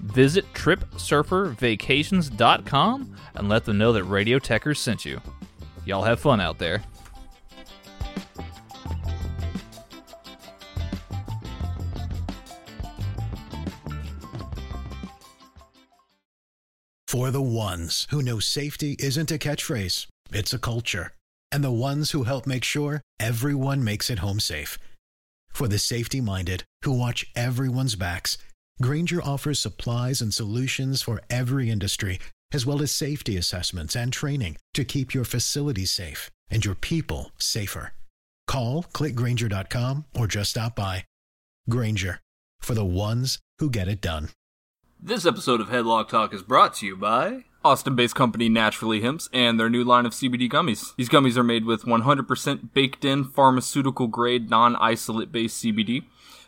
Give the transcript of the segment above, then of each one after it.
Visit TripSurferVacations.com and let them know that Radio Techers sent you. Y'all have fun out there. For the ones who know safety isn't a catchphrase, it's a culture. And the ones who help make sure everyone makes it home safe. For the safety minded who watch everyone's backs, Grainger offers supplies and solutions for every industry, as well as safety assessments and training to keep your facility safe and your people safer. Call clickgrainger.com or just stop by. Grainger for the ones who get it done. This episode of Headlock Talk is brought to you by Austin based company Naturally Hemps and their new line of CBD gummies. These gummies are made with 100% baked in pharmaceutical grade non isolate based CBD.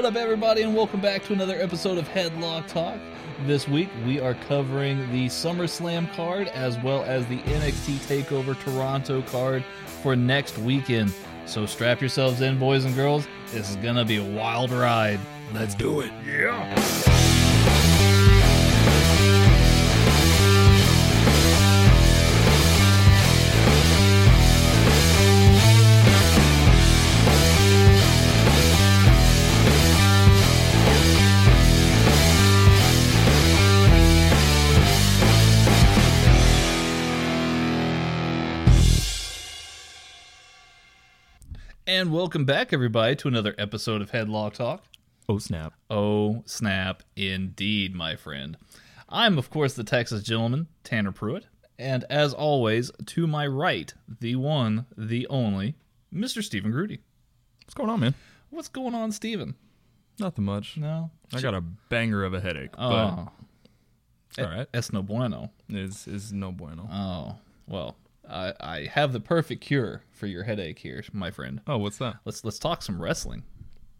What up, everybody, and welcome back to another episode of Headlock Talk. This week, we are covering the SummerSlam card as well as the NXT TakeOver Toronto card for next weekend. So strap yourselves in, boys and girls. This is gonna be a wild ride. Let's do it. Yeah. And welcome back, everybody, to another episode of Headlock Talk. Oh, snap. Oh, snap, indeed, my friend. I'm, of course, the Texas gentleman, Tanner Pruitt. And as always, to my right, the one, the only, Mr. Stephen Grudy. What's going on, man? What's going on, Stephen? Nothing much. No? I got a banger of a headache. Oh. But all right. Es no bueno. Is is no bueno. Oh, well, I, I have the perfect cure for your headache here, my friend. Oh, what's that? Let's let's talk some wrestling.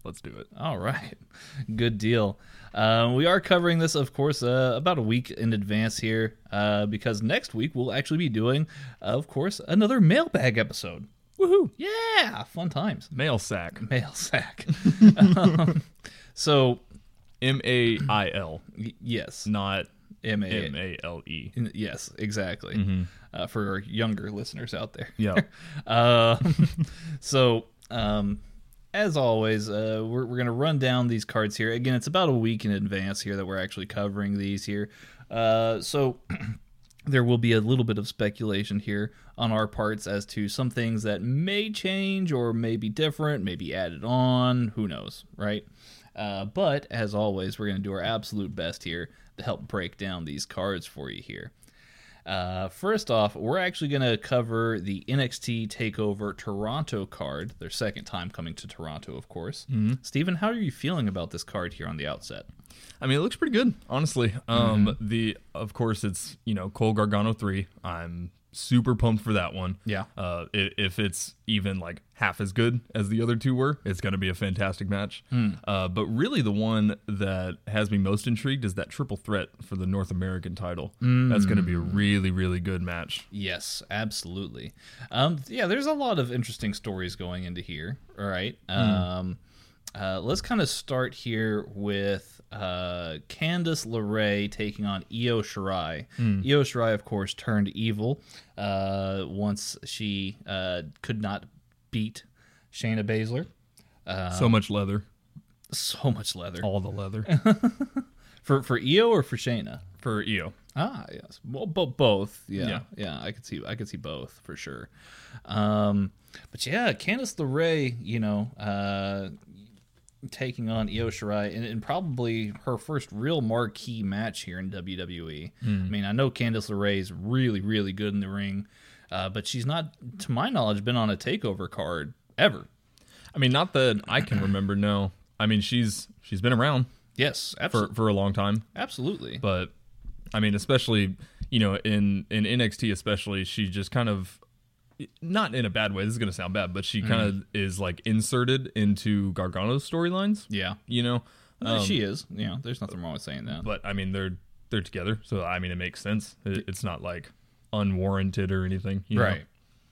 Let's do it. All right, good deal. Uh, we are covering this, of course, uh, about a week in advance here, uh, because next week we'll actually be doing, of course, another mailbag episode. Woohoo! Yeah, fun times. Mail sack. Mail sack. um, so, M A I L. yes, Not M A. L E. Yes, exactly. Mm-hmm. Uh, for our younger listeners out there. Yeah. Uh, so, um, as always, uh, we're, we're going to run down these cards here. Again, it's about a week in advance here that we're actually covering these here. Uh, so, there will be a little bit of speculation here on our parts as to some things that may change or may be different, maybe added on. Who knows, right? Uh, but as always, we're going to do our absolute best here help break down these cards for you here. Uh, first off, we're actually going to cover the NXT Takeover Toronto card, their second time coming to Toronto, of course. Mm-hmm. Steven, how are you feeling about this card here on the outset? I mean, it looks pretty good, honestly. Um, the of course it's you know Cole Gargano three. I'm super pumped for that one. Yeah. Uh, if it's even like half as good as the other two were, it's going to be a fantastic match. Uh, but really, the one that has me most intrigued is that triple threat for the North American title. That's going to be a really, really good match. Yes, absolutely. Um, yeah, there's a lot of interesting stories going into here. All right. Um, uh, let's kind of start here with uh, Candice LeRae taking on Io Shirai. Io Shirai, of course, turned evil uh, once she uh, could not beat Shayna Baszler. so much leather, So much leather all the leather for for Io or for Shayna. for Io. Ah, yes. Well, bo- both. Yeah, Yeah. yeah. I could see. I could see both for sure. Um, but yeah, Candice LeRae, you know, uh, taking on Io Shirai, and, and probably her first real marquee match here in WWE. I mean, I know Candice LeRae is really, really good in the ring, uh, but she's not, to my knowledge, been on a takeover card ever. I mean, not that I can remember. No, I mean she's she's been around Yes, for absolutely. for a long time, absolutely. but I mean, especially you know in in NXT, especially she just kind of not in a bad way. This is gonna sound bad, but she kind of is like inserted into Gargano's storylines. yeah, You know, Um, she is. Yeah, there's nothing wrong with saying that. but I mean they're they're together, so I mean it makes sense. It, it's not like unwarranted or anything, you know? right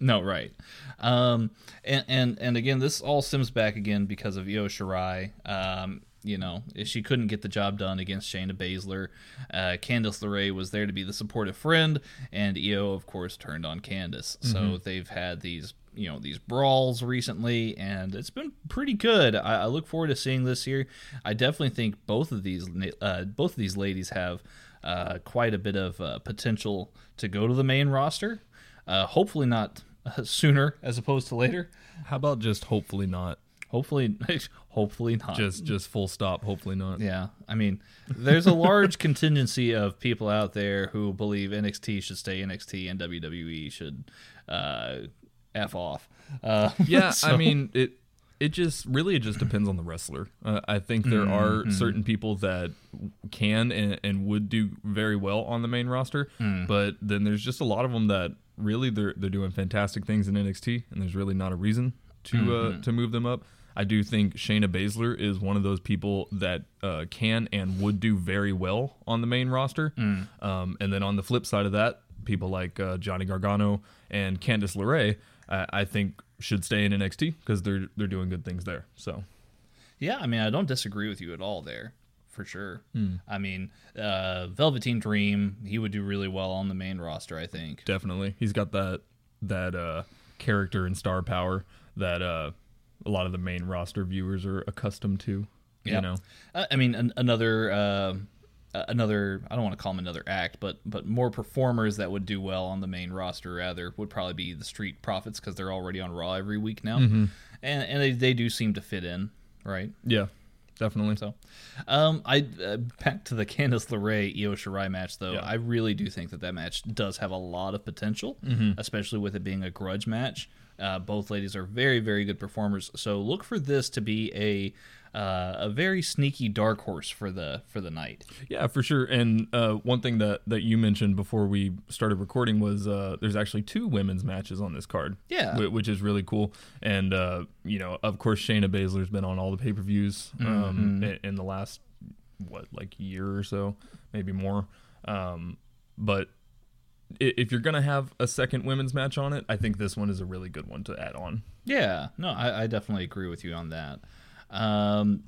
no right um and and and again this all stems back again because of Io Shirai um you know she couldn't get the job done against Shayna Baszler uh Candice LeRae was there to be the supportive friend and Io of course turned on Candice so they've had these you know these brawls recently and it's been pretty good I, I look forward to seeing this here I definitely think both of these uh, both of these ladies have uh, quite a bit of uh, potential to go to the main roster uh, hopefully not sooner as opposed to later. How about just hopefully not? Hopefully, hopefully not. Just just full stop. Hopefully not. yeah. I mean, there's a large contingency of people out there who believe NXT should stay NXT and WWE should uh, f off. Uh, yeah so- i mean it it just really it just depends on the wrestler uh, i think there Mm-hmm. are certain people that can and, and would do very well on the main roster Mm. but then there's just a lot of them that really they're they're doing fantastic things in nxt and there's really not a reason to Mm-hmm. uh to move them up I do think Shayna Baszler is one of those people that uh, can and would do very well on the main roster. Mm. Um, and then on the flip side of that, people like uh, Johnny Gargano and Candice LeRae, uh, I think should stay in NXT because they're they're doing good things there. So yeah, I mean, I don't disagree with you at all there, for sure. Hmm. I mean, uh, Velveteen Dream, he would do really well on the main roster, I think. definitely, he's got that that uh, character and star power that uh, a lot of the main roster viewers are accustomed to. Yeah. You know, Uh, I mean, an, another uh, another I don't want to call them another act, but but more performers that would do well on the main roster rather would probably be the Street Profits because they're already on Raw every week now, Mm-hmm. and and they, they do seem to fit in, right? yeah, definitely. So, um, I uh, back to the Candice LeRae Io Shirai match though. Yeah. I really do think that that match does have a lot of potential, especially with it being a grudge match. Uh, both ladies are very very good performers, so look for this to be a uh, a very sneaky dark horse for the for the night. Yeah, for sure. And uh, one thing that, that you mentioned before we started recording was uh, there's actually two women's matches on this card. Yeah. whi- which is really cool. And uh, you know, of course, Shayna Baszler's been on all the pay per views um, in, in the last what like year or so, maybe more. Um, but if you're gonna have a second women's match on it, I think this one is a really good one to add on. Yeah, no, I, I definitely agree with you on that. Um,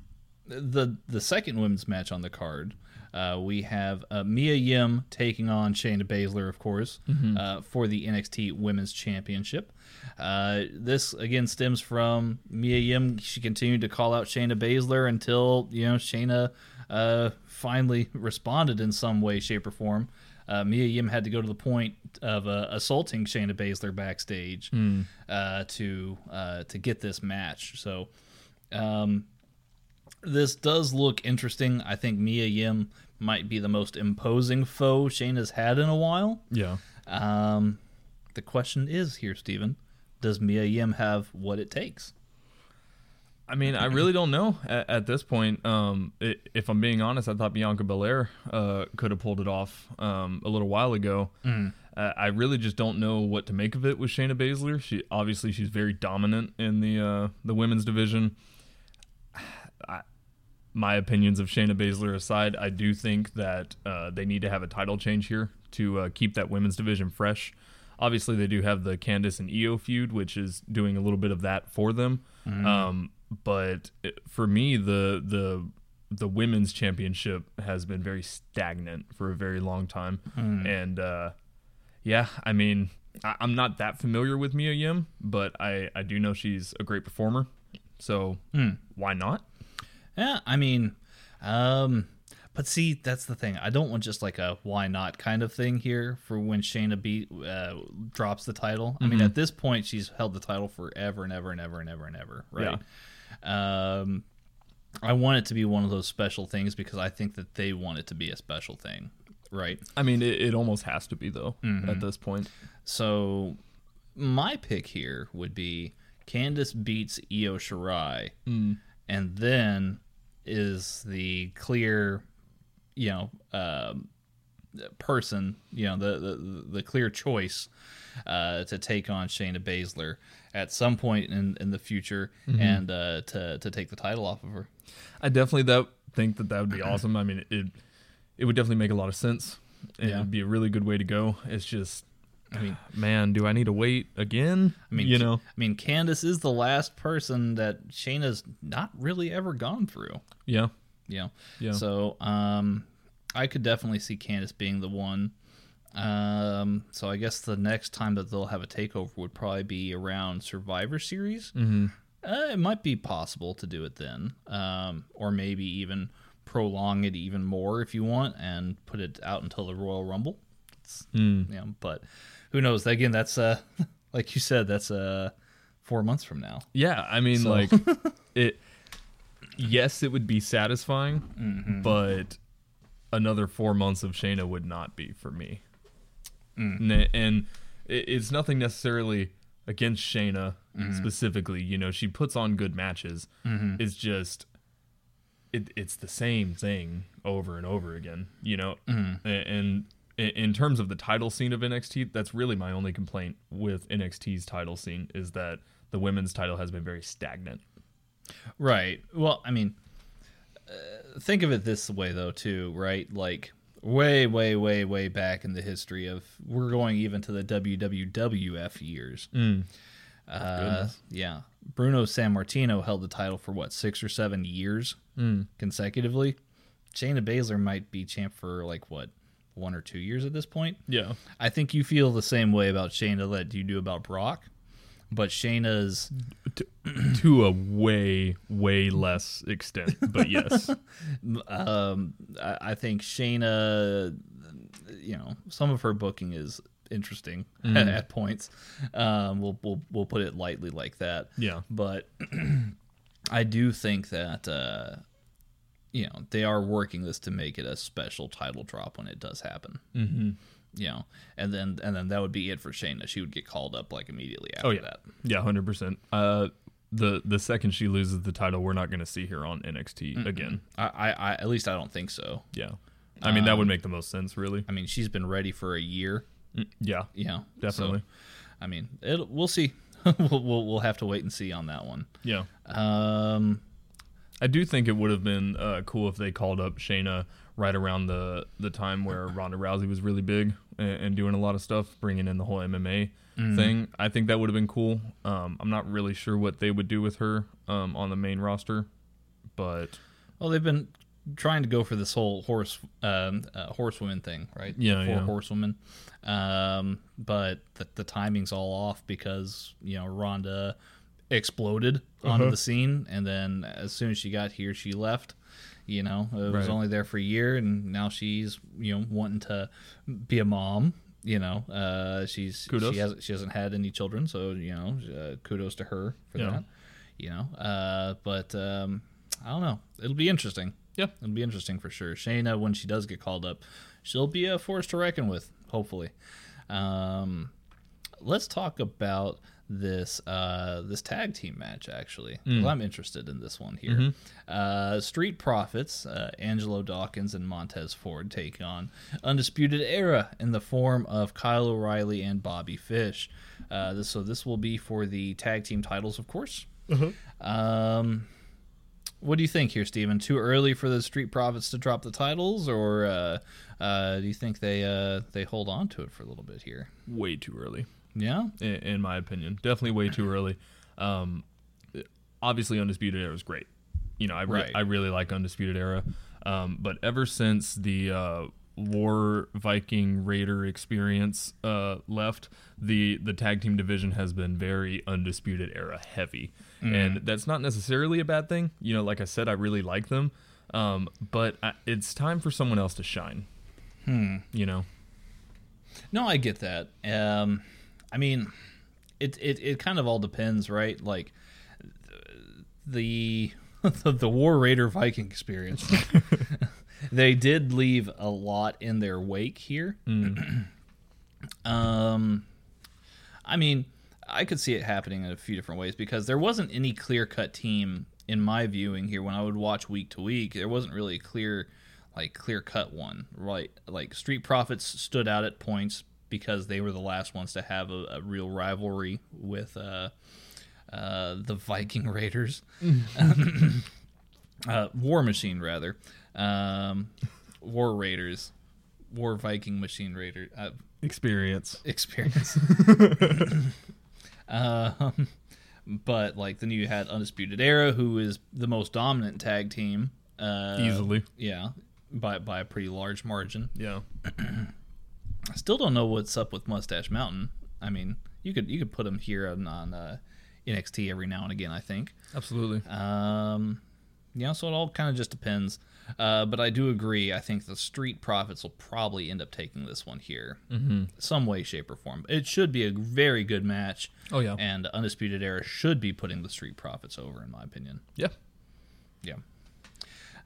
the the second women's match on the card, uh, we have uh, Mia Yim taking on Shayna Baszler, of course, uh, for the NXT Women's Championship. Uh, this again stems from Mia Yim. She continued to call out Shayna Baszler until you know Shayna uh, finally responded in some way, shape, or form. Uh, Mia Yim had to go to the point of uh, assaulting Shayna Baszler backstage uh, to uh, to get this match. So um, this does look interesting. I think Mia Yim might be the most imposing foe Shayna's had in a while. Yeah. Um, the question is here, Steven, does Mia Yim have what it takes? I mean, I really don't know at, at this point. Um, i if I'm being honest, I thought Bianca Belair uh, could have pulled it off um, a little while ago. Uh, I really just don't know what to make of it with Shayna Baszler. She obviously she's very dominant in the uh, the women's division. I, my opinions of Shayna Baszler aside, I do think that uh, they need to have a title change here to uh, keep that women's division fresh. obviously they do have the Candice and Io feud, which is doing a little bit of that for them. Um, but for me, the the the women's championship has been very stagnant for a very long time, and uh, yeah, I mean, I, I'm not that familiar with Mia Yim, but I I do know she's a great performer, so why not? Yeah, I mean, um, but see, that's the thing. I don't want just like a why not kind of thing here for when Shayna beat uh, drops the title. I mean, at this point, she's held the title forever and ever and ever and ever and ever, right? Um, I want it to be one of those special things because I think that they want it to be a special thing, right? I mean, it, it almost has to be though at this point. So my pick here would be Candice beats Io Shirai, and then is the clear, you know, um, person, you know, the the, the clear choice uh, to take on Shayna Baszler at some point in, in the future, and uh, to to take the title off of her. I definitely that think that that would be awesome. I mean, it it would definitely make a lot of sense. and It'd be a really good way to go. It's just, I mean, man, do I need to wait again? I mean, you know, I mean, Candice is the last person that Shayna's not really ever gone through. yeah, know. Yeah. So um, I could definitely see Candice being the one. Um, so I guess the next time that they'll have a takeover would probably be around Survivor Series. Mm-hmm. Uh, it might be possible to do it then, um, or maybe even prolong it even more if you want and put it out until the Royal Rumble. You know, but who knows? Again, that's uh, like you said, that's uh, four months from now. yeah. I mean, So- like it. Yes, it would be satisfying, Mm-hmm. but another four months of Shayna would not be for me. Mm. And it- it's nothing necessarily against Shayna Mm-hmm. specifically. You know, she puts on good matches. It's just it, it's the same thing over and over again. You know, Mm-hmm. A- and in terms of the title scene of NXT, that's really my only complaint with NXT's title scene is that the women's title has been very stagnant. Right. Well, I mean, uh, think of it this way though, too. Right? Like way, way, way, way back in the history of we're going even to the WWWF years. Uh, yeah, Bruno Sammartino held the title for what six or seven years consecutively. Shayna Baszler might be champ for like what one or two years at this point. Yeah. I think you feel the same way about Shayna that you do about Brock, but Shayna's to a way, way less extent, but yes. um, I, I think Shayna, you know, some of her booking is interesting at, at points. Um, we'll, we'll we'll put it lightly like that. Yeah. But I do think that uh, you know they are working this to make it a special title drop when it does happen. Mm-hmm. You know, and then and then that would be it for Shayna. She would get called up like immediately after Oh yeah, that. yeah, hundred percent. Uh, the the second she loses the title, we're not going to see her on NXT again. I, I, I at least I don't think so. Yeah, I mean that would make the most sense, really. I mean, she's been ready for a year. Yeah, Yeah, you know, Definitely. So, I mean, it, we'll see. we'll, we'll we'll have to wait and see on that one. yeah. Um, I do think it would have been uh, cool if they called up Shayna right around the the time where Ronda Rousey was really big and, and doing a lot of stuff, bringing in the whole MMA thing. I think that would have been cool. Um, I'm not really sure what they would do with her um, on the main roster, but well, they've been trying to go for this whole horse um, uh, horsewoman thing, right? Yeah, four yeah. horsewomen. Um, but the, the timing's all off because you know Ronda exploded onto Uh-huh. the scene, and then as soon as she got here, she left. You know, it was only there for a year, and now she's you know wanting to be a mom. You know, uh, she's Kudos. she hasn't she hasn't had any children, so you know, uh, kudos to her for Yeah. that. You know, uh, but um, I don't know. It'll be interesting. Yeah. it'll be interesting for sure. Shayna, when she does get called up, she'll be a force to reckon with. Hopefully. Um, let's talk about this uh, this tag team match actually. 'cause I'm interested in this one here. Uh, Street Profits, uh, Angelo Dawkins and Montez Ford take on Undisputed Era in the form of Kyle O'Reilly and Bobby Fish. Uh, this, so this will be for the tag team titles, of course. Um, What do you think here, Steven? Too early for the Street Profits to drop the titles, or uh, uh, do you think they uh, they hold on to it for a little bit here? Way too early, Yeah. in, in my opinion. Definitely way too early. Um, obviously, Undisputed Era is great. You know, I re- Right. I really like Undisputed Era. Um, but ever since the uh, War Viking Raider experience uh, left, the the tag team division has been very Undisputed Era heavy, and that's not necessarily a bad thing. You know, like I said, I really like them, um, but I, it's time for someone else to shine. You know, No, I get that. Um, I mean, it, it it kind of all depends, right? Like the the, the War Raider Viking experience. they did leave a lot in their wake here. um, I mean, I could see it happening in a few different ways because there wasn't any clear cut team in my viewing here when I would watch week to week. There wasn't really a clear, like clear cut one, right? Like Street Profits stood out at points because they were the last ones to have a, a real rivalry with uh, uh, the Viking Raiders, uh, War Machine rather, um, War Raiders, War Viking Machine Raider. Uh, experience. experience. um, but like then you had Undisputed Era, who is the most dominant tag team, uh, Easily. yeah, by by a pretty large margin. Yeah. I still don't know what's up with Mustache Mountain. I mean, you could you could put him here on, on uh, NXT every now and again. I think. Absolutely. Um, yeah, so it all kind of just depends. Uh, but I do agree. I think the Street Profits will probably end up taking this one here, mm-hmm. some way, shape, or form. It should be a very good match. Oh, yeah. and Undisputed Era should be putting the Street Profits over, in my opinion. Yeah. Yeah.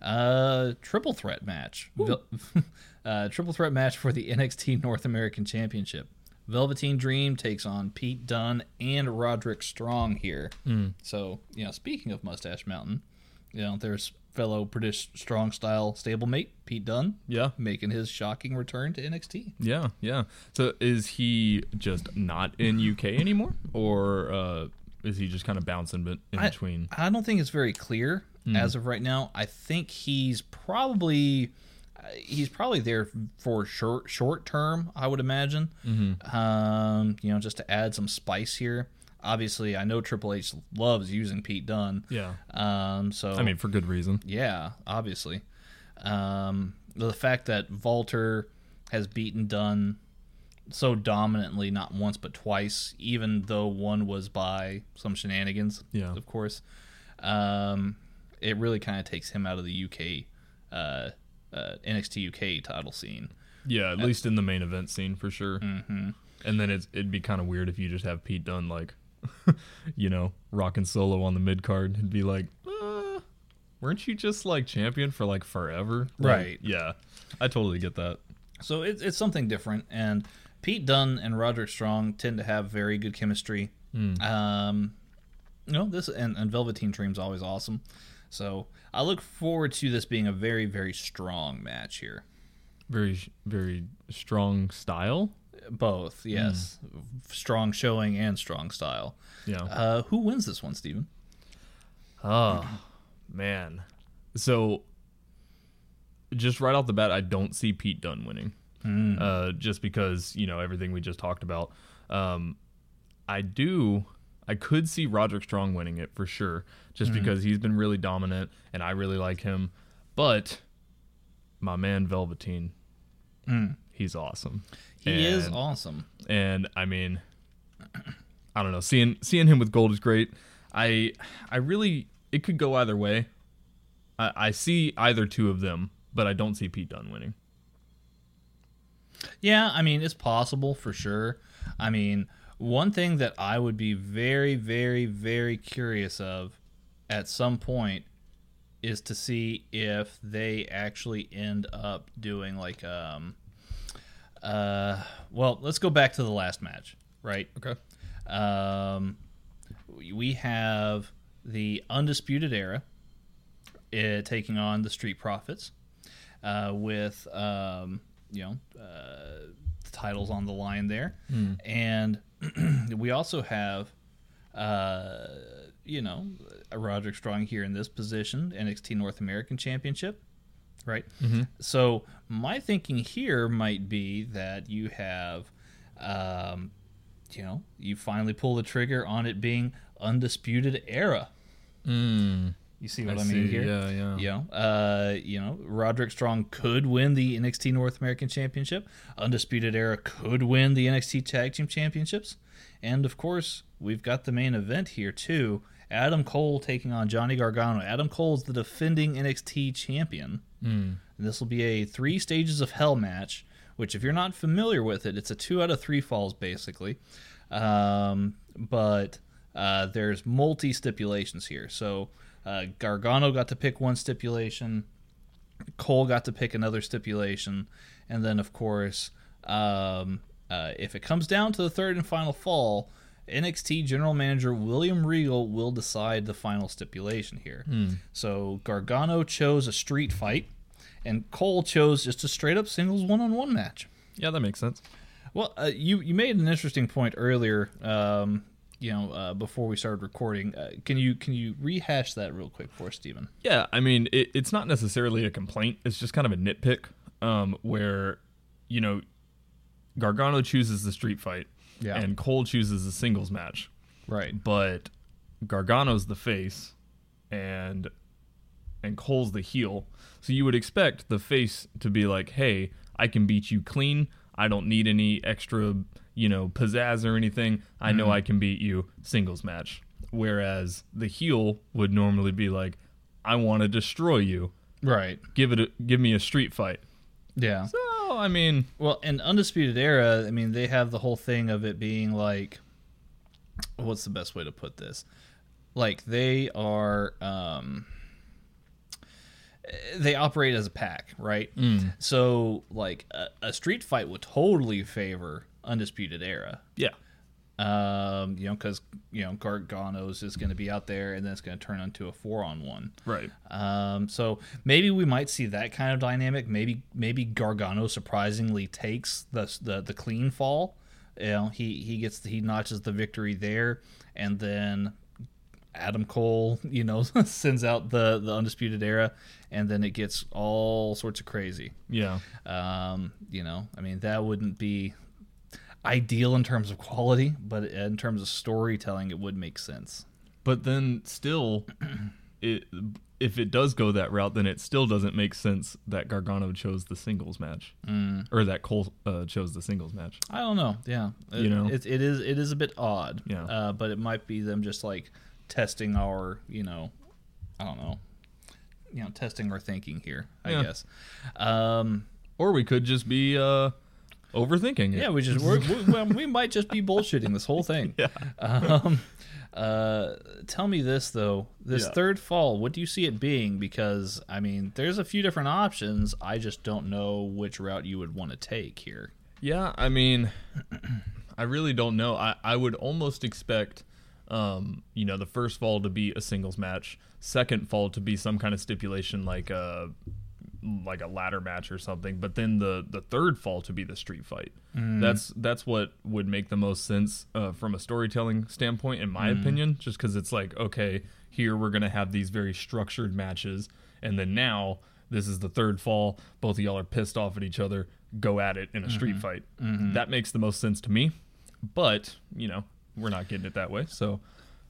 Uh, triple threat match. Uh, triple threat match for the NXT North American Championship. Velveteen Dream takes on Pete Dunne and Roderick Strong here. So, you know, speaking of Mustache Mountain, you know, there's fellow British strong style stablemate Pete Dunne Yeah. making his shocking return to NXT. Yeah, yeah. So is he just not in UK anymore, or uh, is he just kind of bouncing but in I- between? I don't think it's very clear as of right now. I think he's probably uh, he's probably there for short short term. I would imagine. Um, you know, just to add some spice here. Obviously, I know Triple H loves using Pete Dunne. Yeah. Um, so I mean, for good reason. yeah, obviously. Um, the fact that WALTER has beaten Dunne so dominantly, not once but twice, even though one was by some shenanigans, Yeah. of course, um, it really kind of takes him out of the UK, uh, uh, NXT UK title scene. Yeah, at least in the main event scene for sure. Mm-hmm. And then it's, it'd be kind of weird if you just have Pete Dunne like, you know, rocking solo on the mid card. It'd be like, uh, weren't you just like champion for like forever? Like, Right. Yeah, I totally get that. So it's it's something different, and Pete Dunne and Roderick Strong tend to have very good chemistry. Um, you know this, and, and Velveteen Dream's always awesome. So I look forward to this being a very very strong match here. Very, very strong style. Both, yes, strong showing and strong style. Yeah. Uh, who wins this one, Steven? Oh man. So just right off the bat, I don't see Pete Dunne winning. Uh, just because you know everything we just talked about. Um, I do. I could see Roderick Strong winning it for sure, just hmm. because he's been really dominant and I really like him. But my man Velveteen, hmm. he's awesome. He is awesome. and I mean, I don't know. Seeing seeing him with gold is great. I I really it could go either way. I, I see either two of them, but I don't see Pete Dunne winning. Yeah, I mean, it's possible for sure. I mean, one thing that I would be very, very, very curious of at some point is to see if they actually end up doing like um uh well, let's go back to the last match, right? Okay. Um we- have the undisputed era uh, taking on the street profits uh, with um, you know uh, titles on the line there, and we also have uh, you know Roderick Strong here in this position, NXT North American Championship, right? So my thinking here might be that you have, um, you know, you finally pull the trigger on it being undisputed era. You see what I, I mean see, here? yeah, yeah. You know, uh, you know, Roderick Strong could win the NXT North American Championship. Undisputed Era could win the NXT Tag Team Championships, and of course, we've got the main event here too. Adam Cole taking on Johnny Gargano. Adam Cole is the defending NXT champion. Mm. This will be a three stages of hell match. Which, if you're not familiar with it, it's a two out of three falls basically. Um, but uh, there's multi stipulations here. So uh, Gargano got to pick one stipulation, Cole got to pick another stipulation, and then of course, um, uh, if it comes down to the third and final fall, NXT General Manager William Regal will decide the final stipulation here. So Gargano chose a street fight, and Cole chose just a straight up singles one on one match. Yeah, that makes sense. Well, uh, you you made an interesting point earlier. Um, you know, uh, before we started recording, uh, can you can you rehash that real quick for us, Steven? Yeah, I mean, it, it's not necessarily a complaint. It's just kind of a nitpick um, where, you know, Gargano chooses the street fight Yeah. and Cole chooses the singles match. Right. But Gargano's the face and and Cole's the heel. So you would expect the face to be like, "Hey, I can beat you clean. I don't need any extra, you know, pizzazz or anything. I know I can beat you singles match." Whereas the heel would normally be like, "I want to destroy you. Right. Give it a, give me a street fight." Yeah. So, I mean, Well, in Undisputed Era, I mean, they have the whole thing of it being like, what's the best way to put this? Like they are, um, they operate as a pack, right? So, like a, a street fight would totally favor Undisputed Era. yeah. Um, you know, because you know Gargano's is going to be out there, and then it's going to turn into a four on one. Right. Um, so maybe we might see that kind of dynamic. Maybe maybe Gargano surprisingly takes the the, the clean fall. You know, he he gets he notches the victory there, and then Adam Cole, you know, sends out the the undisputed era, and then it gets all sorts of crazy. Yeah. Um, you know, I mean that wouldn't be ideal in terms of quality, but in terms of storytelling, it would make sense. But then still, it if it does go that route, then it still doesn't make sense that Gargano chose the singles match, mm. or that Cole uh, chose the singles match. I don't know. Yeah, You know? it, it is it is a bit odd. Yeah. uh, but it might be them just like testing our, you know, I don't know, you know, testing our thinking here. I Yeah. guess. Um, Or we could just be uh, overthinking it. yeah, we just we, we might just be bullshitting this whole thing. Yeah. Um, uh, tell me this though, this Yeah. third fall, what do you see it being? Because I mean, there's a few different options. I just don't know which route you would want to take here. Yeah, I mean, I really don't know. I, I would almost expect, um, you know, the first fall to be a singles match, second fall to be some kind of stipulation like a like a ladder match or something, but then the the third fall to be the street fight. That's that's what would make the most sense uh, from a storytelling standpoint, in my opinion. Just because it's like, okay, here we're gonna have these very structured matches, and then now this is the third fall. Both of y'all are pissed off at each other. Go at it in a street fight. That makes the most sense to me. But you know, we're not getting it that way. So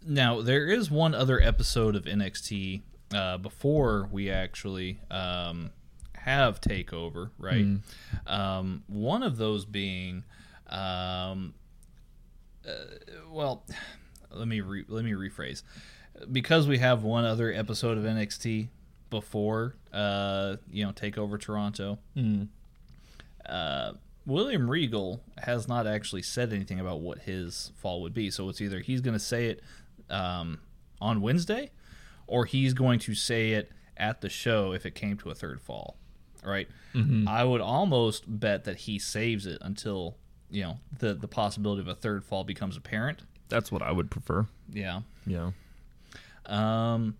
Now there is one other episode of NXT uh, before we actually um, have Takeover, right? Um, one of those being, um, uh, well, let me re- let me rephrase, because we have one other episode of NXT before, uh, you know, Takeover Toronto. Uh, William Regal has not actually said anything about what his fall would be. So it's either he's going to say it um, on Wednesday, or he's going to say it at the show if it came to a third fall. Right? I would almost bet that he saves it until you know the the possibility of a third fall becomes apparent. that's what I would prefer. Yeah. Yeah. Um,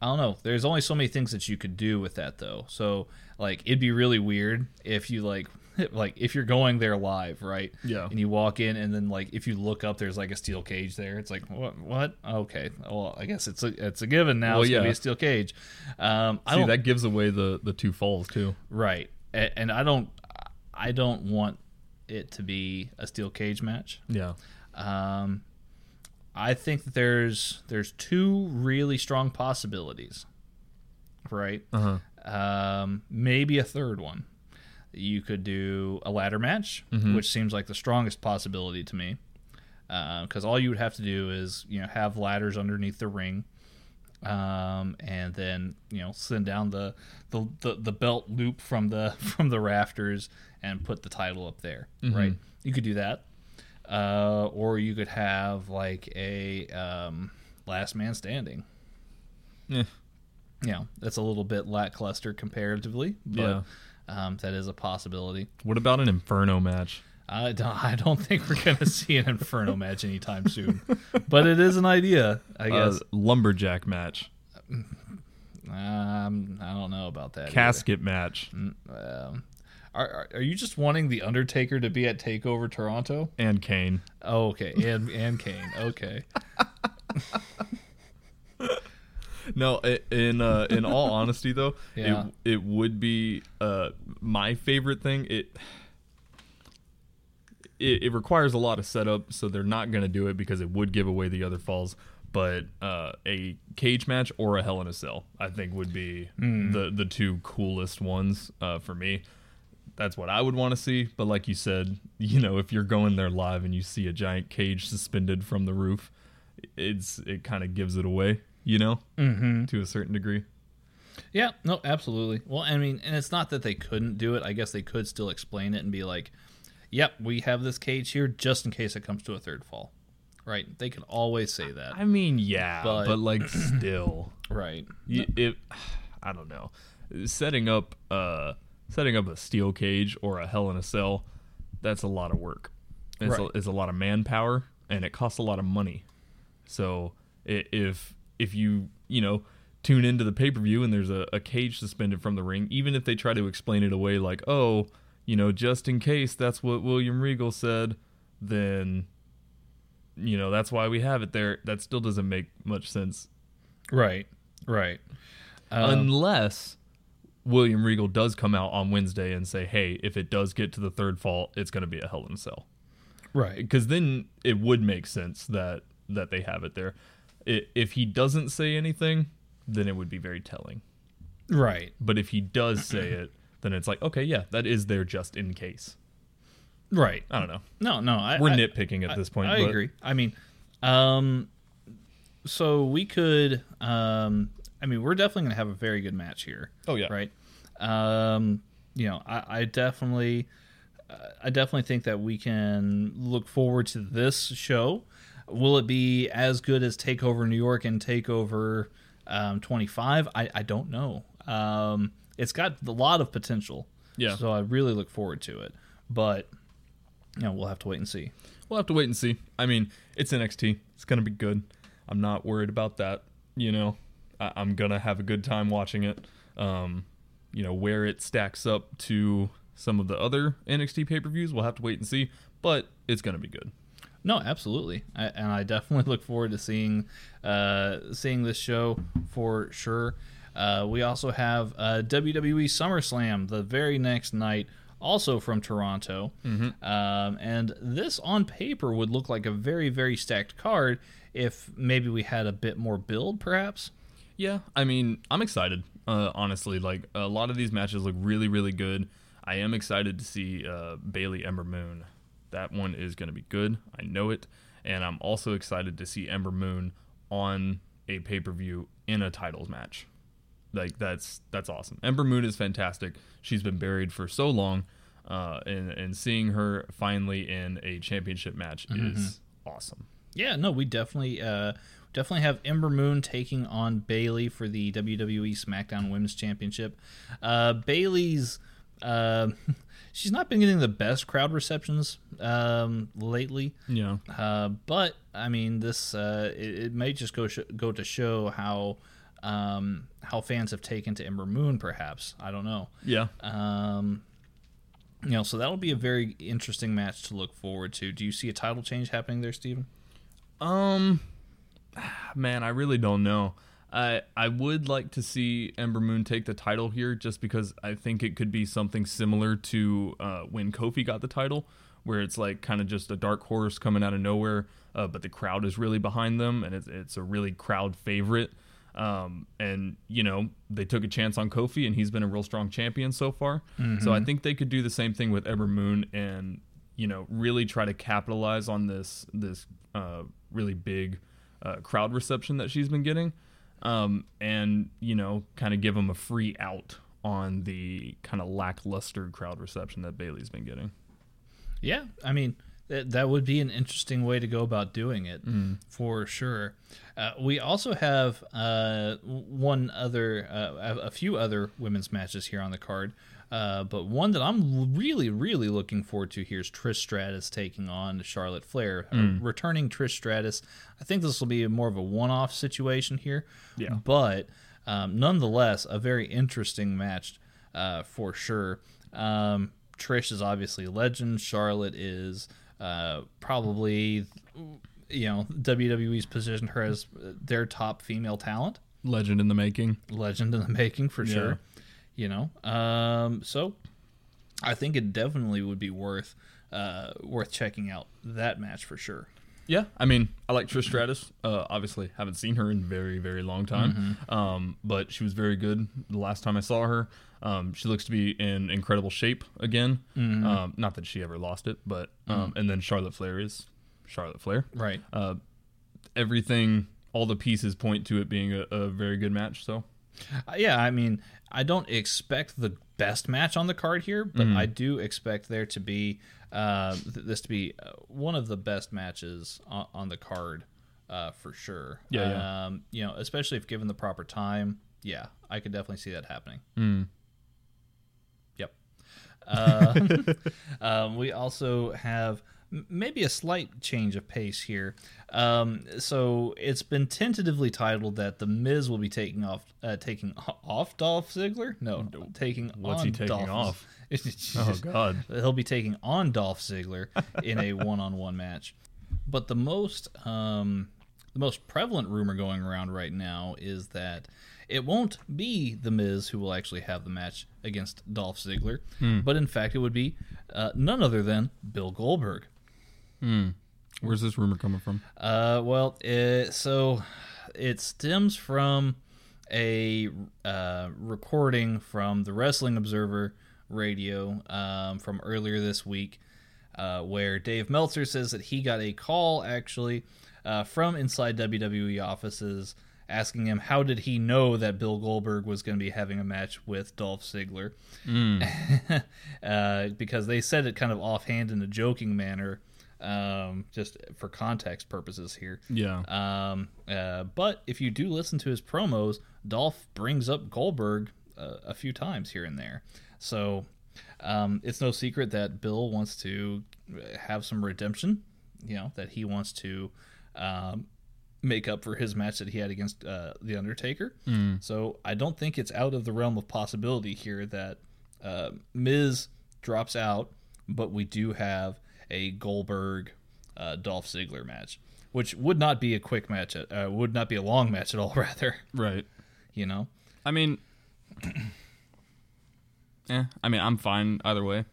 I don't know. There's only so many things that you could do with that though. So like it'd be really weird if you like like if you're going there live, right? Yeah. And you walk in and then like if you look up there's like a steel cage there. It's like what what? Okay. Well, I guess it's a it's a given now. Well, it's gonna yeah. be a steel cage. Um I See, don't that gives away the the two falls too. right. A- And I don't I don't want it to be a steel cage match. Yeah. Um, I think that there's there's two really strong possibilities, right? Uh huh. Um, maybe a third one. You could do a ladder match, which seems like the strongest possibility to me, because all you would have to do is you know have ladders underneath the ring, um, and then you know send down the, the the the belt loop from the from the rafters and put the title up there, right? You could do that, uh, or you could have like a um, last man standing. Yeah. You know, that's a little bit lackluster comparatively, but Yeah. Um, that is a possibility. What about an Inferno match? I don't, I don't think we're going to see an Inferno match anytime soon, but it is an idea, I Uh, guess. lumberjack match. um, I don't know about that. either. Casket match. Um, are, are, are you just wanting the Undertaker to be at Takeover Toronto? And Kane. Oh, okay, and and Kane. Okay, No, in uh, in all honesty though, Yeah. it it would be uh, my favorite thing. It, it it requires a lot of setup, so they're not going to do it because it would give away the other falls. But uh, a cage match or a Hell in a Cell, I think, would be the the two coolest ones uh, for me. That's what I would want to see. But like you said, you know, if you're going there live and you see a giant cage suspended from the roof, it's it kind of gives it away, you know, mm-hmm. to a certain degree. yeah, no, absolutely. Well, I mean, and it's not that they couldn't do it. I guess they could still explain it and be like, "Yep, we have this cage here just in case it comes to a third fall." Right? They could always say that. I mean, yeah, But- but, like still, Right. you, it. I don't know. Setting up, uh, setting up a steel cage or a Hell in a Cell, that's a lot of work. It's, Right. a, it's a lot of manpower, and it costs a lot of money. So if if you you know tune into the pay per view and there's a, a cage suspended from the ring, even if they try to explain it away like, oh, you know, just in case that's what William Regal said, then you know that's why we have it there. That still doesn't make much sense Right. Right. Um, unless William Regal does come out on Wednesday and say, "Hey, if it does get to the third fall, it's going to be a Hell in a Cell." right. Because then it would make sense that that they have it there. I if he doesn't say anything, then it would be very telling. Right. But if he does say it, then it's like, okay, yeah, that is there just in case. Right. I don't know. No, no. I, We're I, nitpicking at this point. I but agree. I mean, um, so we could, um, I mean, we're definitely going to have a very good match here. Oh, yeah. Right. Um, you know, I, I definitely, uh, I definitely think that we can look forward to this show. Will it be as good as Takeover New York and Takeover um, 25? I, I don't know. Um, it's got a lot of potential. Yeah. So I really look forward to it. But, you know, we'll have to wait and see. We'll have to wait and see. I mean, it's NXT. It's gonna be good. I'm not worried about that. You know, I- I'm gonna have a good time watching it. Um, you know, where it stacks up to some of the other NXT pay per views, we'll have to wait and see. But it's gonna be good. No, absolutely, I, and I definitely look forward to seeing uh, seeing this show for sure. Uh, we also have uh, WWE SummerSlam the very next night, also from Toronto, um, and this on paper would look like a very very stacked card if maybe we had a bit more build, perhaps. Yeah, I mean, I'm excited. Uh, honestly, like a lot of these matches look really, really good. I am excited to see uh, Bayley Ember Moon. That one is going to be good. I know it, and I'm also excited to see Ember Moon on a pay per view in a titles match. Like that's that's awesome. Ember Moon is fantastic. She's been buried for so long, uh, and and seeing her finally in a championship match is awesome. Yeah, no, we definitely uh, definitely have Ember Moon taking on Bayley for the WWE SmackDown Women's Championship. Uh, Bayley's uh, she's not been getting the best crowd receptions um, lately, Yeah. uh, but I mean this uh, it, it may just go sh- go to show how um, how fans have taken to Ember Moon. Perhaps I don't know. Yeah. Um, you know, so that'll be a very interesting match to look forward to. Do you see a title change happening there, Steven? Um, man, I really don't know. I I would like to see Ember Moon take the title here, just because I think it could be something similar to uh, when Kofi got the title, where it's like kind of just a dark horse coming out of nowhere, uh, but the crowd is really behind them, and it's it's a really crowd favorite. Um, and you know they took a chance on Kofi, and he's been a real strong champion so far. So I think they could do the same thing with Ember Moon, and you know really try to capitalize on this this uh, really big uh, crowd reception that she's been getting, um, and you know kind of give them a free out on the kind of lackluster crowd reception that Bayley's been getting. Yeah, I mean that that would be an interesting way to go about doing it for sure. Uh, we also have uh, one other, uh, a few other women's matches here on the card, uh, but one that I'm really, really looking forward to here is Trish Stratus taking on Charlotte Flair, Uh, returning Trish Stratus. I think this will be more of a one-off situation here, Yeah. but um, nonetheless a very interesting match uh, for sure. Um, Trish is obviously a legend. Charlotte is uh, probably, you know, WWE's positioned her as their top female talent, Legend in the making. legend in the making for sure. You know, um, so I think it definitely would be worth uh, worth checking out that match for sure. Yeah, I mean, I like Trish Stratus. Uh, obviously, haven't seen her in very, very long time. Um, but she was very good the last time I saw her. Um, she looks to be in incredible shape again. Um, not that she ever lost it, but um, and then Charlotte Flair is Charlotte Flair. Right. Uh, everything, all the pieces point to it being a, a very good match. So Uh, yeah, I mean, I don't expect the best match on the card here, but Mm-hmm. I do expect there to be uh, th- this to be uh, one of the best matches on, on the card uh, for sure. Yeah, yeah. Um, you know, especially if given the proper time. Yeah, I could definitely see that happening. Mm. Yep. Uh, um, we also have maybe a slight change of pace here. Um, so it's been tentatively titled that the Miz will be taking off, uh, taking off Dolph Ziggler. No, taking What's on he taking Dolph. off? Oh god, He'll be taking on Dolph Ziggler in a one-on-one match. But the most um, the most prevalent rumor going around right now is that it won't be the Miz who will actually have the match against Dolph Ziggler, but in fact it would be uh, none other than Bill Goldberg. Where's this rumor coming from? Uh, well, it, so it stems from a uh, recording from the Wrestling Observer radio um, from earlier this week, uh, where Dave Meltzer says that he got a call actually uh, from inside WWE offices asking him how did he know that Bill Goldberg was going to be having a match with Dolph Ziggler, uh, because they said it kind of offhand in a joking manner. Um, just for context purposes here. Yeah, Um, uh, but if you do listen to his promos, Dolph brings up Goldberg uh, a few times here and there. So um, it's no secret that Bill wants to have some redemption. You know that he wants to um, make up for his match that he had against uh, the Undertaker. So I don't think it's out of the realm of possibility here that uh, Miz drops out, but we do have a Goldberg uh, Dolph Ziggler match, which would not be a quick match, at, uh, would not be a long match at all. Rather, right. you know, I mean, eh, I mean, I'm fine either way,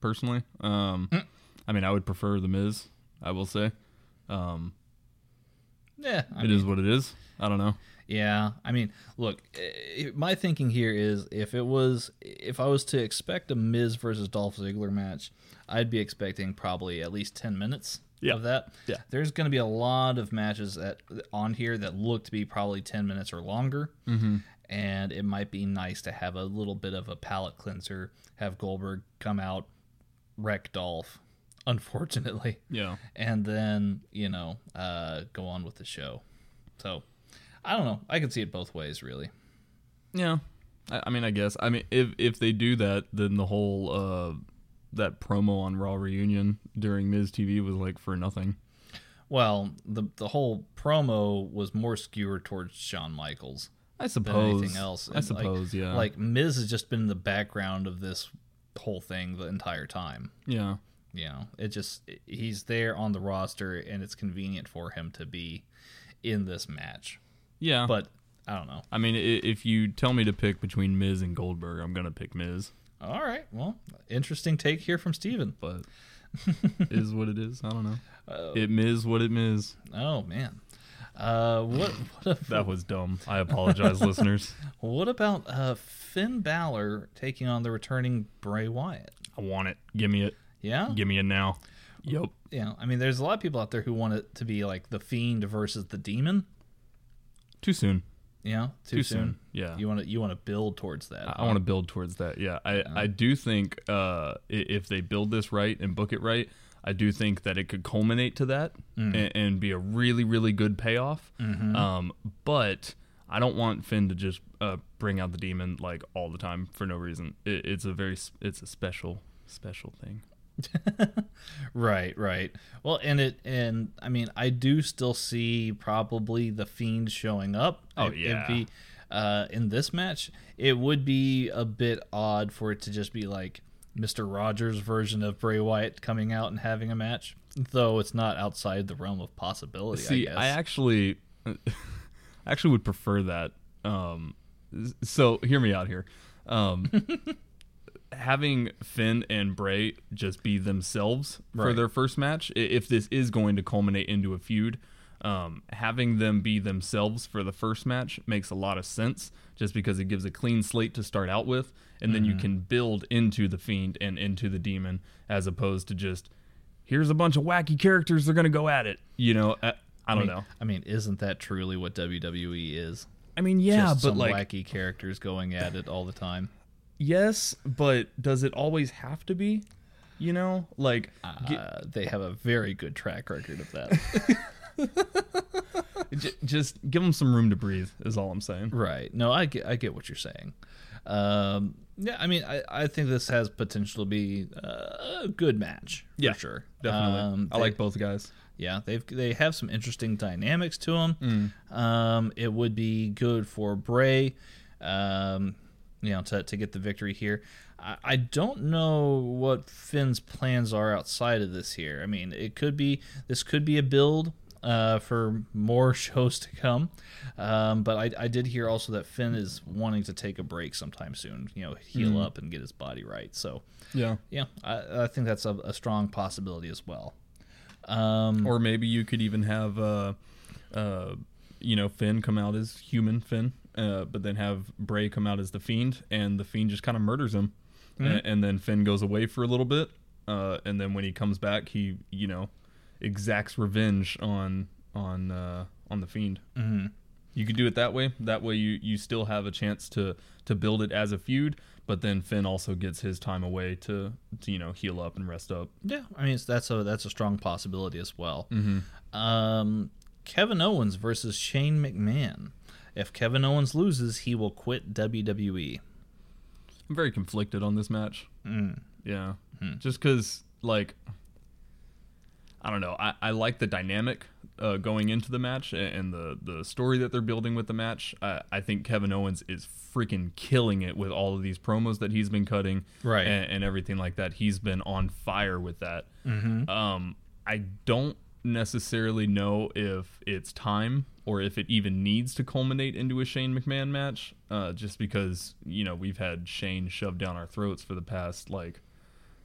personally. Um, Mm. I mean, I would prefer the Miz. I will say, um, yeah, I it is what it is. I don't know. Yeah, I mean, look, eh, my thinking here is if it was if I was to expect a Miz versus Dolph Ziggler match, I'd be expecting probably at least 10 minutes Yeah. of that. Yeah. There's going to be a lot of matches that on here that look to be probably 10 minutes or longer. Mm-hmm. And it might be nice to have a little bit of a palate cleanser, have Goldberg come out, wreck Dolph, unfortunately Yeah. and then you know uh, go on with the show. So I don't know. I can see it both ways, really. Yeah. I, I mean, I guess. I mean, if if they do that, then the whole uh, that promo on Raw reunion during Miz TV was like for nothing. Well, the the whole promo was more skewered towards Shawn Michaels I than suppose. anything else. I And, like- suppose, yeah. Like Miz has just been in the background of this whole thing the entire time. yeah. You know, it just he's there on the roster, and it's convenient for him to be in this match. Yeah. But I don't know. I mean, if you tell me to pick between Miz and Goldberg, I'm gonna pick Miz. All right, well, interesting take here from Steven. But is what it is. I don't know. Uh, it what it. Oh man, uh, what what, a, That was dumb. I apologize, listeners. what about uh, Finn Balor taking on the returning Bray Wyatt? I want it. Give me it. Yeah, Give me it now. Yep. yeah. I mean, there's a lot of people out there who want it to be like the Fiend versus the Demon. Too soon. Yeah, too, Too soon. soon. Yeah. you want to you want to build towards that. I, I want to build towards that. Yeah, I, I do think uh, if they build this right and book it right, I do think that it could culminate to that Mm. and, and be a really really good payoff. Mm-hmm. Um, but I don't want Finn to just uh, bring out the demon like all the time for no reason. It, it's a very it's a special special thing. Right, right. Well, and it and I mean, I do still see probably the Fiend showing up. Oh, It- yeah. be, uh, in this match, it would be a bit odd for it to just be like Mister Rogers' version of Bray Wyatt coming out and having a match, though it's not outside the realm of possibility. See, I guess. I actually, I actually would prefer that. Um, so hear me out here. Um, having Finn and Bray just be themselves for their first match, if this is going to culminate into a feud, um, having them be themselves for the first match makes a lot of sense. Just because it gives a clean slate to start out with, and then you can build into the fiend and into the demon, as opposed to just here's a bunch of wacky characters they're gonna go at it. You know, I, I don't mean, know. I mean, isn't that truly what WWE is? I mean, yeah, just but some like, wacky characters going at it all the time. Yes, but does it always have to be? You know, like, Uh, they have a very good track record of that. j- just give them some room to breathe. Is all I'm saying. Right. No, I get I get what you're saying. Um, yeah, I mean, I, I think this has potential to be uh, a good match for Yeah, sure. Definitely, Um, I they- like both guys. Yeah, they've they have some interesting dynamics to them. Um, it would be good for Bray, um, you know, to to get the victory here. I, I don't know what Finn's plans are outside of this here. I mean, it could be this could be a build uh, for more shows to come. Um, but I, I did hear also that Finn is wanting to take a break sometime soon. You know, heal up and get his body right. So Yeah. yeah, I, I think that's a, a strong possibility as well. Um, Or maybe you could even have, uh, uh, you know, Finn come out as human Finn, uh, but then have Bray come out as the Fiend, and the Fiend just kind of murders him, A- and, then Finn goes away for a little bit, uh, and then when he comes back, he you know exacts revenge on on uh, on the Fiend. Mm-hmm. You could do it that way. That way, you you still have a chance to to build it as a feud, but then Finn also gets his time away to, to you know heal up and rest up. Yeah, I mean it's, that's a that's a strong possibility as well. Um, Kevin Owens versus Shane McMahon. If Kevin Owens loses, he will quit. WWE. I'm very conflicted on this match. Mm. Yeah, just because like I don't know. I, I like the dynamic uh, going into the match a- and the the story that they're building with the match. I, I think Kevin Owens is freaking killing it with all of these promos that he's been cutting, Right. and, and everything like that. He's been on fire with that. Um, I don't necessarily know if it's time or if it even needs to culminate into a Shane McMahon match. Uh, just because you know we've had Shane shoved down our throats for the past like,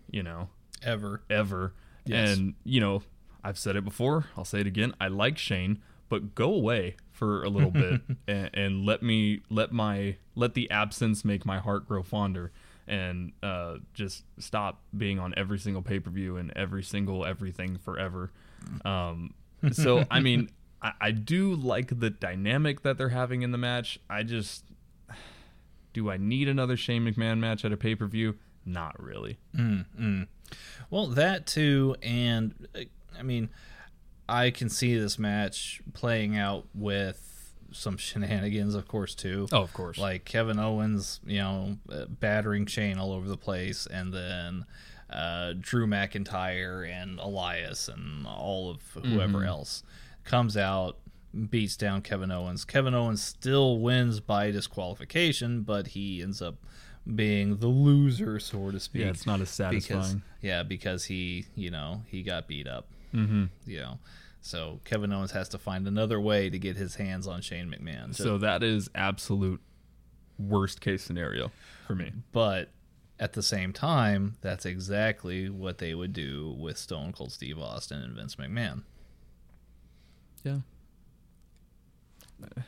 you know, Ever. ever. Yes. And, you know, I've said it before, I'll say it again. I like Shane, but go away for a little bit and, and let me let my let the absence make my heart grow fonder and uh, just stop being on every single pay-per-view and every single everything forever. Um, so I mean, I, I do like the dynamic that they're having in the match. I just do I need another Shane McMahon match at a pay-per-view? Not really. Well, that too, and uh, I mean, I can see this match playing out with some shenanigans, of course, too. Oh, of course. like Kevin Owens, you know, uh, battering Shane all over the place, and then uh, Drew McIntyre and Elias and all of whoever else comes out, beats down Kevin Owens. Kevin Owens still wins by disqualification, but he ends up being the loser, so to speak. Yeah, it's not as because satisfying. yeah, because he you know he got beat up. Mm-hmm. You know, so Kevin Owens has to find another way to get his hands on Shane McMahon. Just- So that is absolute worst case scenario for me. but at the same time, that's exactly what they would do with Stone Cold Steve Austin and Vince McMahon. Yeah.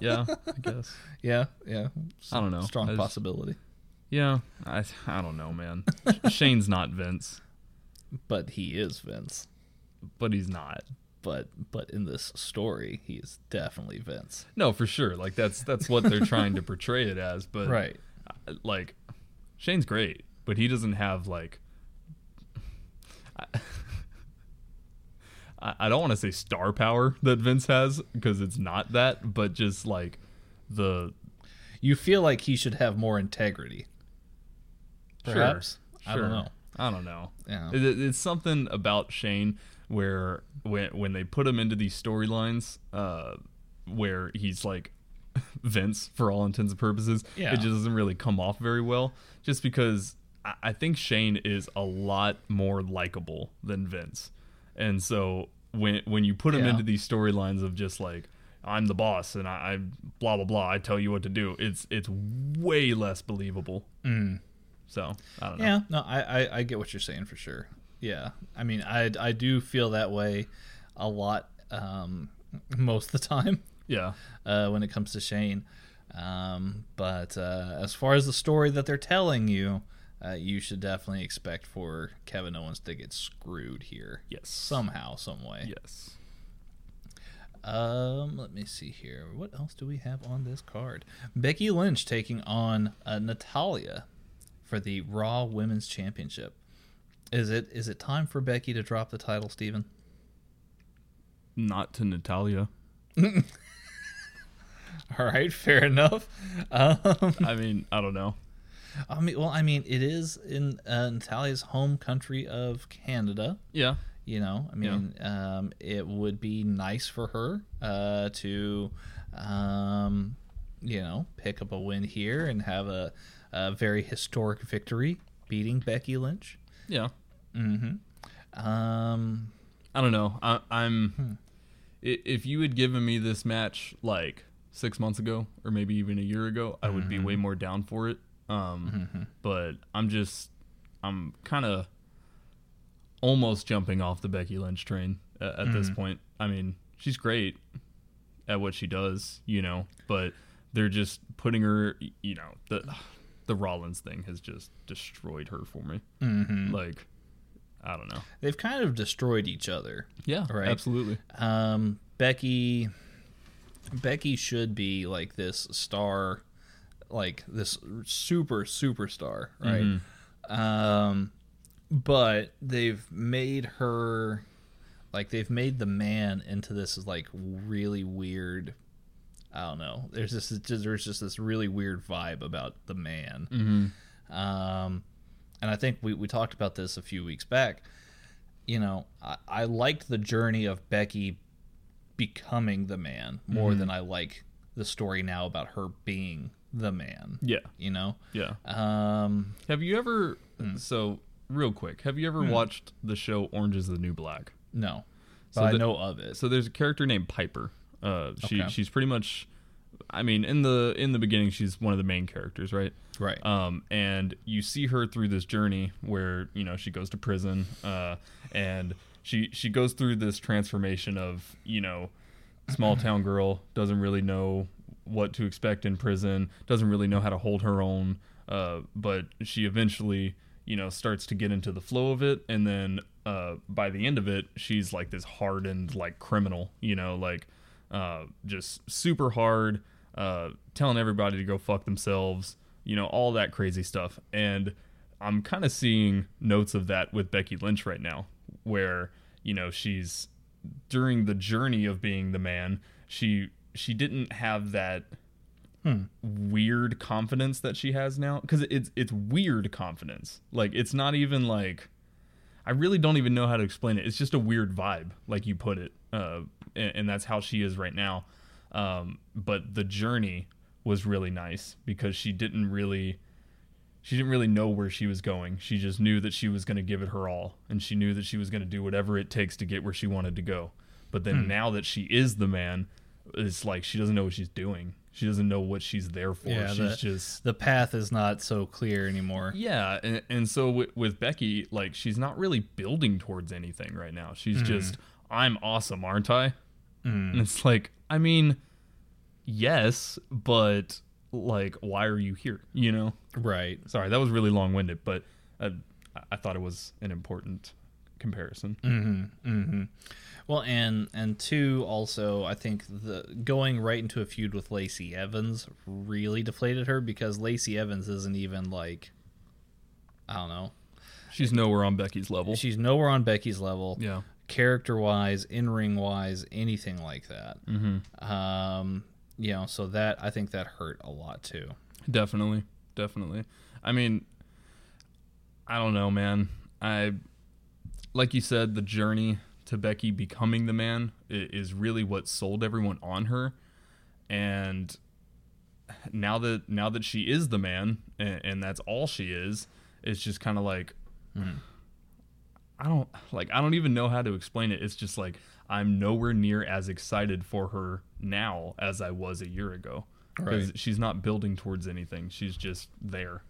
yeah, I guess. Yeah, yeah. I don't know. Strong I just- possibility. Yeah, I I don't know, man. Shane's not Vince, But he is Vince. but he's not. But but in this story, he is definitely Vince. No, for sure. Like that's that's what they're trying to portray it as. But Right. uh, like Shane's great, but he doesn't have like. I, I don't want to say star power that Vince has because it's not that, but just like the You feel like he should have more integrity. Perhaps. I Sure. don't know. I don't know. Yeah. It- it's something about Shane where when when they put him into these storylines, uh, where he's like Vince for all intents and purposes, Yeah. it just doesn't really come off very well. Just because I, I think Shane is a lot more likable than Vince, and so when when you put him Yeah. into these storylines of just like I'm the boss and I, I blah blah blah, I tell you what to do, it's it's way less believable. So I don't know. Yeah, no, I, I, I get what you're saying for sure. Yeah, I mean, I, I do feel that way a lot um, most of the time Yeah. uh, when it comes to Shane. Um, but uh, as far as the story that they're telling you, uh, you should definitely expect for Kevin Owens to get screwed here. Yes. Somehow, some way. Yes. Um, let me see here. What else do we have on this card? Becky Lynch taking on uh, Natalya for the Raw Women's Championship. Is it is it time for Becky to drop the title, Steven? Not to Natalya. All right, fair enough. Um, I mean, I don't know. I mean, well, I mean, it is in uh, Natalya's home country of Canada. Yeah. You know, I mean, um, it would be nice for her uh, to, um, you know, pick up a win here and have a, a very historic victory, beating Becky Lynch. Yeah. Mm-hmm. Um, I don't know. I, I'm. i If you had given me this match like six months ago, or maybe even a year ago, I would be way more down for it. Um, but I'm just, I'm kind of almost jumping off the Becky Lynch train at, at this point. I mean, she's great at what she does, you know, but they're just putting her, you know, the the Rollins thing has just destroyed her for me. Mm-hmm. Like, I don't know. they've kind of destroyed each other. Yeah, Right. absolutely. Um, Becky, Becky should be like this star, like this super superstar, right? Um, but they've made her, like they've made the man into this like really weird. I don't know. There's this just, there's just this really weird vibe about the man. Um, and I think we, we talked about this a few weeks back. You know, I, I liked the journey of Becky becoming the man more than I like the story now about her being the man. Yeah, You know? yeah. Um, Have you ever? So, real quick, have you ever watched the show Orange Is the New Black? no. But So I the- know of it. So there's a character named Piper. Uh, she Okay. she's pretty much. I mean, in the in the beginning, she's one of the main characters, right? right. Um, and you see her through this journey where you know she goes to prison, uh, and she she goes through this transformation of you know, small town girl doesn't really know what to expect in prison, doesn't really know how to hold her own, uh, but she eventually you know starts to get into the flow of it, and then uh, by the end of it, she's like this hardened like criminal, you know, like uh, just super hard, uh, telling everybody to go fuck themselves, you know, all that crazy stuff. And I'm kind of seeing notes of that with Becky Lynch right now, where you know she's during the journey of being the man, she she didn't have that weird confidence that she has now because it's it's weird confidence. Like it's not even like I really don't even know how to explain it. It's just a weird vibe, like you put it. Uh, and, and that's how she is right now. Um, but the journey was really nice because she didn't really she didn't really know where she was going. She just knew that she was going to give it her all, and she knew that she was going to do whatever it takes to get where she wanted to go. But then now that she is the man, it's like she doesn't know what she's doing. She doesn't know what she's there for. Yeah, she's the- just The path is not so clear anymore. yeah, and, and so with, with Becky, like she's not really building towards anything right now. She's just, I'm awesome, aren't I? And it's like, I mean, yes, but like, why are you here? You know? Right. Sorry, that was really long winded, but uh, I thought it was an important comparison. Well, and and two, also, I think the going right into a feud with Lacey Evans really deflated her because Lacey Evans isn't even like, I don't know, She's nowhere on Becky's level. she's nowhere on Becky's level. yeah. character wise, in ring wise, anything like that. Mm-hmm. Um, you know, so that I think that hurt a lot too. Definitely, definitely. I mean, I don't know, man. I like you said, the journey to Becky becoming the man is really what sold everyone on her, and now that now that she is the man, and, and that's all she is, it's just kind of like. Mm-hmm. I don't like I don't even know how to explain it. It's just like I'm nowhere near as excited for her now as I was a year ago. Because Right. she's not building towards anything. She's just there.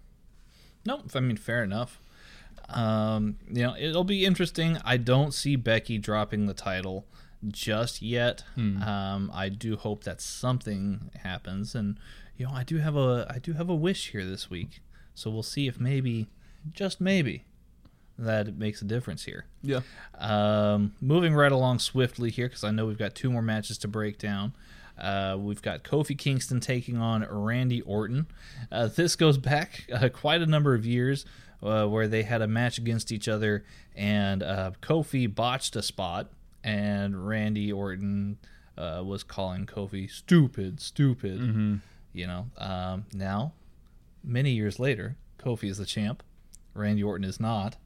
No, I mean fair enough. Um, you know, it'll be interesting. I don't see Becky dropping the title just yet. Um, I do hope that something happens, and you know, I do have a I do have a wish here this week. So we'll see if maybe, just maybe, that it makes a difference here. Yeah. Um, moving right along swiftly here because I know we've got two more matches to break down. Uh, we've got Kofi Kingston taking on Randy Orton. Uh, this goes back uh, quite a number of years uh, where they had a match against each other, and uh, Kofi botched a spot, and Randy Orton uh, was calling Kofi stupid, stupid. You know, um, now, many years later, Kofi is the champ. Randy Orton is not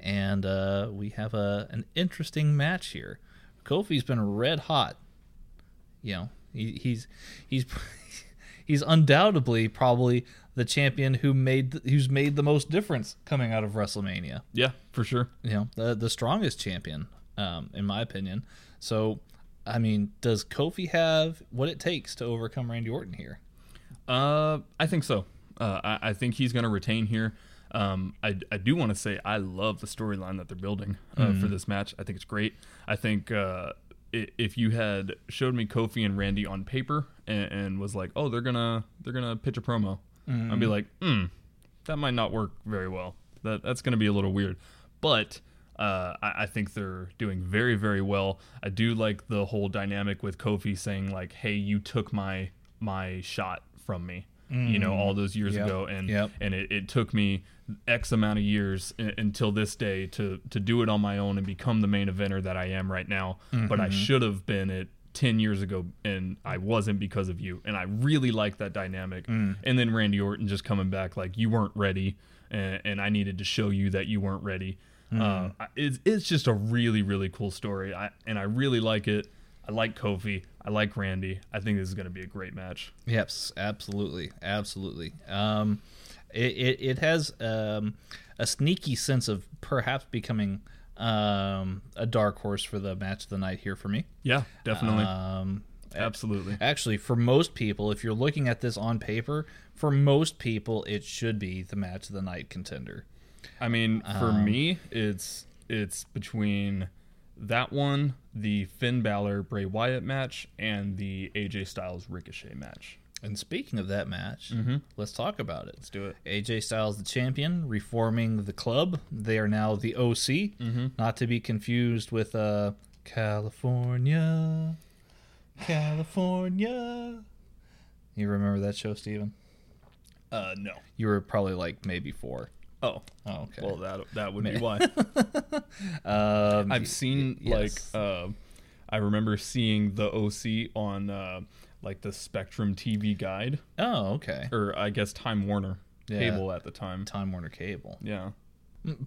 and uh, we have a an interesting match here. Kofi's been red hot. You know, he, he's he's he's undoubtedly probably the champion who made who's made the most difference coming out of WrestleMania. Yeah, for sure. You know, the the strongest champion, um, in my opinion. So, I mean, does Kofi have what it takes to overcome Randy Orton here? Uh, I think so. Uh, I, I think he's going to retain here. Um, I, I do want to say I love the storyline that they're building uh, for this match. I think it's great. I think uh, if you had showed me Kofi and Randy on paper and, and was like, oh, they're gonna they're gonna pitch a promo, I'd be like, hmm, that might not work very well. That that's gonna be a little weird. But uh, I, I think they're doing very very well. I do like the whole dynamic with Kofi saying like, hey, you took my my shot from me. You know, all those years Yep. ago, and Yep. and it, it took me X amount of years i- until this day to to do it on my own and become the main eventer that I am right now. But I should have been it ten years ago, and I wasn't because of you. And I really like that dynamic. And then Randy Orton just coming back like you weren't ready, and, and I needed to show you that you weren't ready. Uh, it's it's just a really really cool story. I and I really like it. I like Kofi. I like Randy. I think this is going to be a great match. Yes, absolutely, absolutely. Um, it, it it has um, a sneaky sense of perhaps becoming um, a dark horse for the match of the night here for me. Yeah, definitely, Um, absolutely. actually, for most people, if you're looking at this on paper, for most people, it should be the match of the night contender. I mean, for me, it's it's between that one, the Finn Balor Bray Wyatt match, and the AJ Styles Ricochet match. And speaking of that match, let's talk about it. Let's do it. AJ Styles, the champion, reforming the club. They are now the OC, not to be confused with uh, California, California. You remember that show, Steven? Uh, no. You were probably like maybe four. Oh, Oh, okay. well, that that would be why. um, I've seen yes. like uh, I remember seeing the OC on uh, like the Spectrum TV guide, oh, okay. or I guess Time Warner Yeah. cable at the time. Time Warner Cable. Yeah.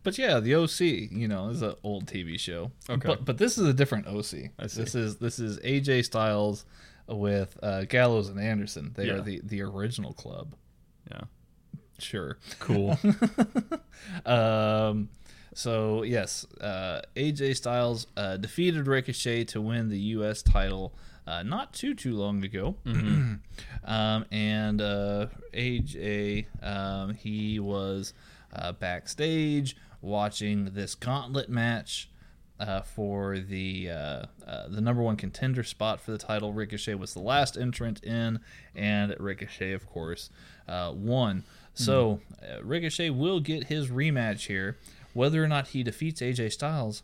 But yeah, the OC, you know, is an old TV show. Okay. But but this is a different OC. I see. This is this is AJ Styles with uh, Gallows and Anderson. They Yeah. are the the original club. Yeah. Sure. Cool. Um, so yes, uh, AJ Styles uh, defeated Ricochet to win the U.S. title uh, not too too long ago, um, and uh, AJ um, he was uh, backstage watching this gauntlet match. Uh, for the uh, uh, the number one contender spot for the title, Ricochet was the last entrant in, and Ricochet, of course, uh, won. So uh, Ricochet will get his rematch here. Whether or not he defeats AJ Styles,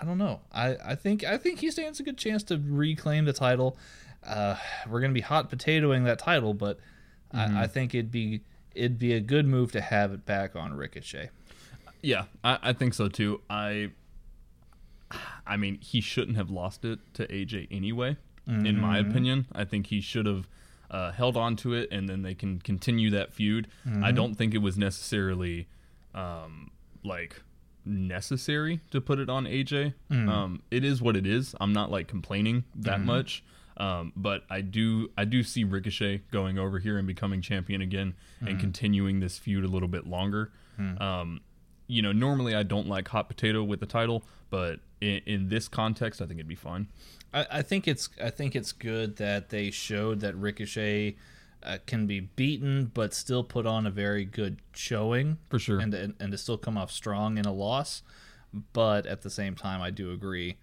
I don't know. I, I think I think he stands a good chance to reclaim the title. Uh, we're gonna be hot potatoing that title, but I, I think it'd be it'd be a good move to have it back on Ricochet. Yeah, I, I think so too. I, I mean, he shouldn't have lost it to AJ anyway. In my opinion, I think he should have uh, held on to it, and then they can continue that feud. I don't think it was necessarily, um, like necessary to put it on AJ. Um, it is what it is. I'm not like complaining that much. Um, but I do I do see Ricochet going over here and becoming champion again and continuing this feud a little bit longer. Um, you know, normally I don't like hot potato with the title, but in, in this context, I think it'd be fine. I, I think it's I think it's good that they showed that Ricochet uh, can be beaten, but still put on a very good showing For sure. and, and and to still come off strong in a loss. But at the same time, I do agree.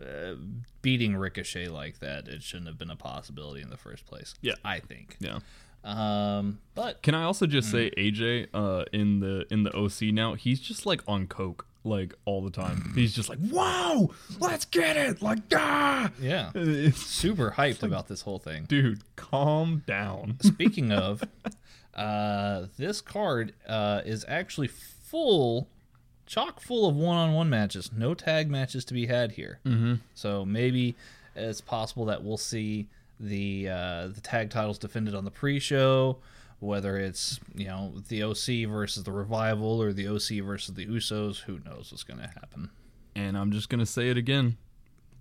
Uh, beating Ricochet like that, it shouldn't have been a possibility in the first place. Yeah. I think. Yeah. Um, but Can I also just say AJ uh, in the in the OC now? He's just like on coke like all the time. He's just like, "Wow, let's get it!" Like, ah, yeah, It's- super hyped about this whole thing. dude, calm down. Speaking of, uh, this card uh, is actually full, chock full of one-on-one matches. No tag matches to be had here. Mm-hmm. So maybe it's possible that we'll see the uh, the tag titles defended on the pre-show. Whether it's you know the OC versus the Revival or the OC versus the Usos, who knows what's going to happen? And I'm just gonna say it again: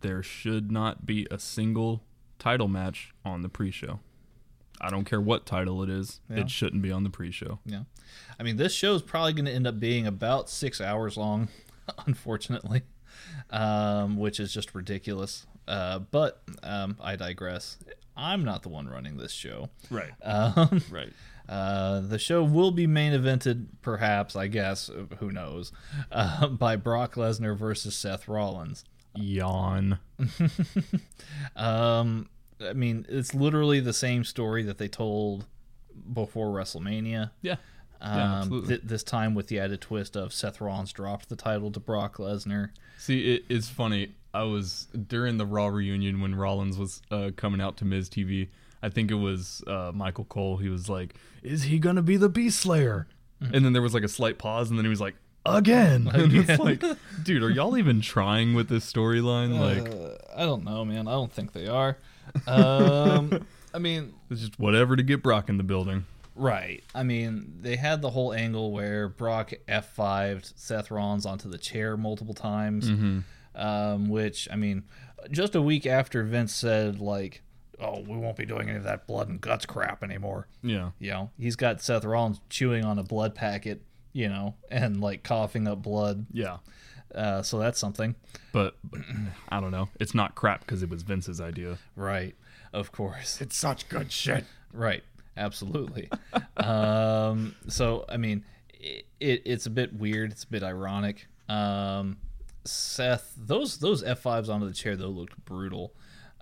there should not be a single title match on the pre-show. I don't care what title it is; Yeah. it shouldn't be on the pre-show. Yeah, I mean this show is probably going to end up being about six hours long, unfortunately, um, which is just ridiculous. Uh, but um, I digress. I'm not the one running this show. Right. Um, Right. Uh, the show will be main evented, perhaps, I guess, who knows, uh, by Brock Lesnar versus Seth Rollins. Yawn. Um, I mean, it's literally the same story that they told before WrestleMania. Yeah. Um, Yeah, th- this time with the added twist of Seth Rollins dropped the title to Brock Lesnar. See, it, it's funny. I was during the Raw reunion when Rollins was uh, coming out to Miz TV. I think it was uh, Michael Cole. He was like, "Is he gonna be the Beast Slayer?" And then there was like a slight pause, and then he was like, "Again." And it's like, dude, are y'all even trying with this storyline? Like, Uh, I don't know, man. I don't think they are. Um, I mean, it's just whatever to get Brock in the building. right. I mean, they had the whole angle where Brock F5'd Seth Rollins onto the chair multiple times, um, which, I mean, just a week after Vince said, like, oh, we won't be doing any of that blood and guts crap anymore. Yeah. You know, he's got Seth Rollins chewing on a blood packet, you know, and like coughing up blood. Yeah. Uh, so that's something. But, but I don't know. It's not crap because it was Vince's idea. Right. Of course. It's such good shit. Right. Absolutely. um, so, I mean, it, it, it's a bit weird. It's a bit ironic. Um, Seth, those those F5s onto the chair, though, looked brutal.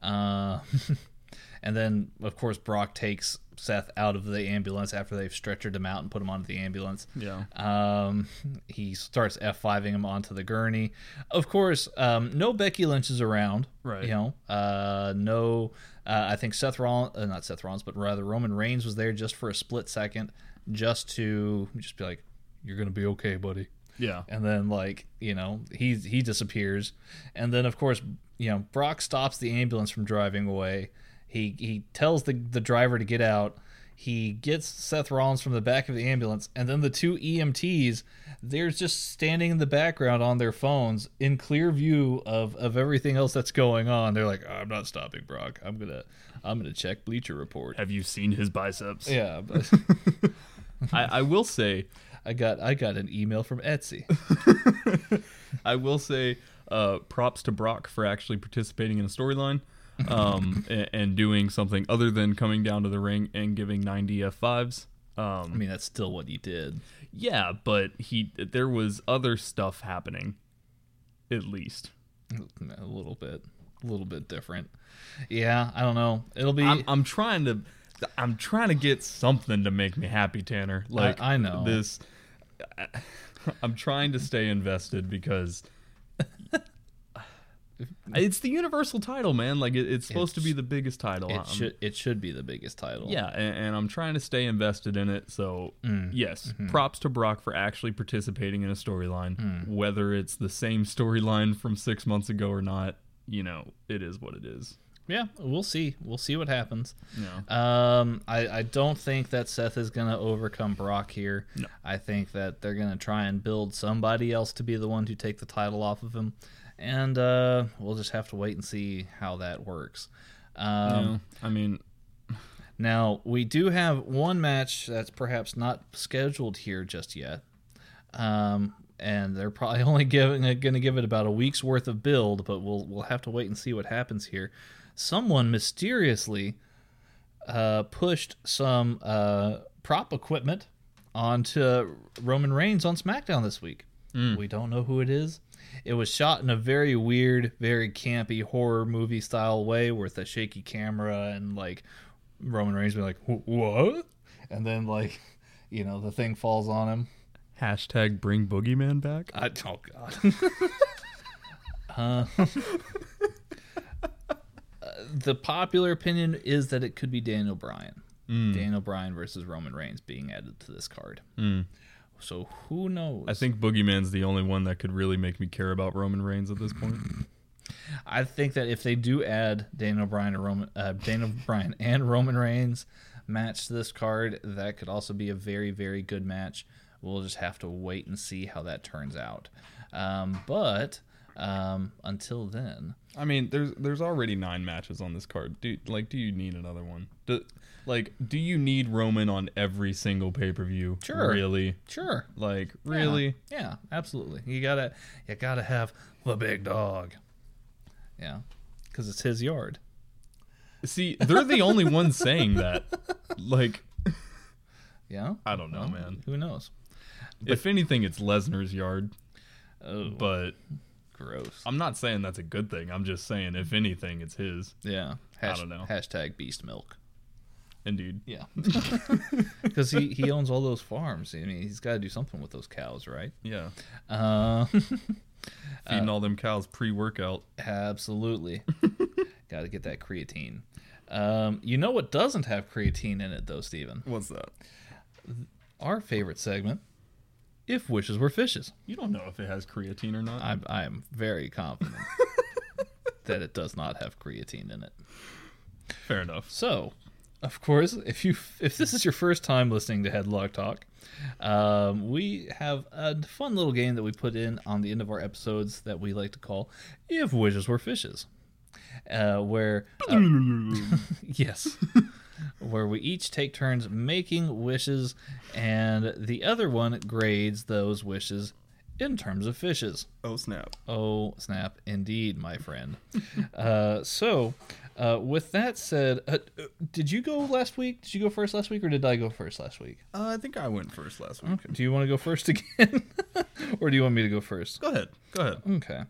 Uh, and then, of course, Brock takes Seth out of the ambulance after they've stretchered him out and put him onto the ambulance. Yeah. Um, he starts F5ing him onto the gurney. Of course, um, no Becky Lynch is around. Right. You know, uh, no, uh, I think Seth Rollins, uh, not Seth Rollins, but rather Roman Reigns was there just for a split second, just to just be like, you're going to be okay, buddy. Yeah. And then, like, you know, he, he disappears. And then, of course, you know, Brock stops the ambulance from driving away. He, he tells the, the driver to get out. he gets Seth Rollins from the back of the ambulance, and then the two EMTs, they're just standing in the background on their phones in clear view of, of everything else that's going on. They're like, I'm not stopping Brock. I'm gonna I'm gonna check Bleacher Report. Have you seen his biceps? Yeah, but I, I will say, I got I got an email from Etsy. I will say, uh, props to Brock for actually participating in a storyline, um, and, and doing something other than coming down to the ring and giving 90 F5s. Um, I mean, that's still what he did. yeah, but he there was other stuff happening, at least. A little bit, a little bit different. Yeah, I don't know. It'll be. I'm, I'm trying to I'm trying to get something to make me happy, Tanner. Like I know. this. I'm trying to stay invested because it's the universal title, man. Like it, it's supposed to be the biggest title. it I'm- should it should be the biggest title. yeah, and, and I'm trying to stay invested in it. So Mm. yes, Mm-hmm. props to Brock for actually participating in a storyline, Mm. whether it's the same storyline from six months ago or not. You know, it is what it is. yeah. We'll see. We'll see what happens. No. Um, I, I don't think that Seth is gonna overcome Brock here. No. I think that they're gonna try and build somebody else to be the one to take the title off of him, and uh, we'll just have to wait and see how that works. Um, No, I mean, Now, we do have one match that's perhaps not scheduled here just yet. Um, and they're probably only giving going to give it about a week's worth of build, but we'll we'll have to wait and see what happens here. Someone mysteriously uh, pushed some uh, prop equipment onto Roman Reigns on SmackDown this week. We don't know who it is. It was shot in a very weird, very campy horror movie style way with a shaky camera and like Roman Reigns being like, "Wh- "What?" and then like, you know, the thing falls on him. hashtag bring Boogeyman back. I, oh God. Uh, uh, the popular opinion is that it could be Daniel Bryan. Mm. Daniel Bryan versus Roman Reigns being added to this card. Mm. So who knows? I think Boogeyman's the only one that could really make me care about Roman Reigns at this point. I think that if they do add Daniel Bryan and Roman, uh, Daniel Bryan and Roman Reigns match to this card, that could also be a very, very good match. We'll just have to wait and see how that turns out. Um, but um, until then, I mean, there's there's already nine matches on this card. Do like, do you need another one? Do, like, do you need Roman on every single pay per view? Sure. Really? sure, Like, really? yeah, yeah, absolutely. You gotta, you gotta have the big dog. Yeah, because it's his yard. See, they're the only ones saying that. Like, Yeah, I don't know, man. who knows? if anything, it's Lesnar's yard. Oh, But gross. I'm not saying that's a good thing. I'm just saying, if anything, it's his. Yeah, I don't know. Hashtag beast milk. Indeed. Yeah, because he, he owns all those farms. I mean, he's got to do something with those cows, right? Yeah. Uh, Feeding all them cows pre workout. absolutely. got to get that creatine. Um, you know what doesn't have creatine in it, though, Steven? What's that? Our favorite segment, If Wishes Were Fishes. You don't know if it has creatine or not. I'm, I am very confident that it does not have creatine in it. Fair enough. So, of course, if you if this is your first time listening to Headlock Talk, um, we have a fun little game that we put in on the end of our episodes that we like to call "If Wishes Were Fishes," uh, where uh, yes, where we each take turns making wishes, and the other one grades those wishes in terms of fishes. Oh, snap. Oh, snap. Indeed, my friend. uh, so, uh, with that said, uh, did you go last week? Did you go first last week, or did I go first last week? Uh, I think I went first last week. Do you want to go first again? or do you want me to go first? Go ahead. Go ahead. Okay.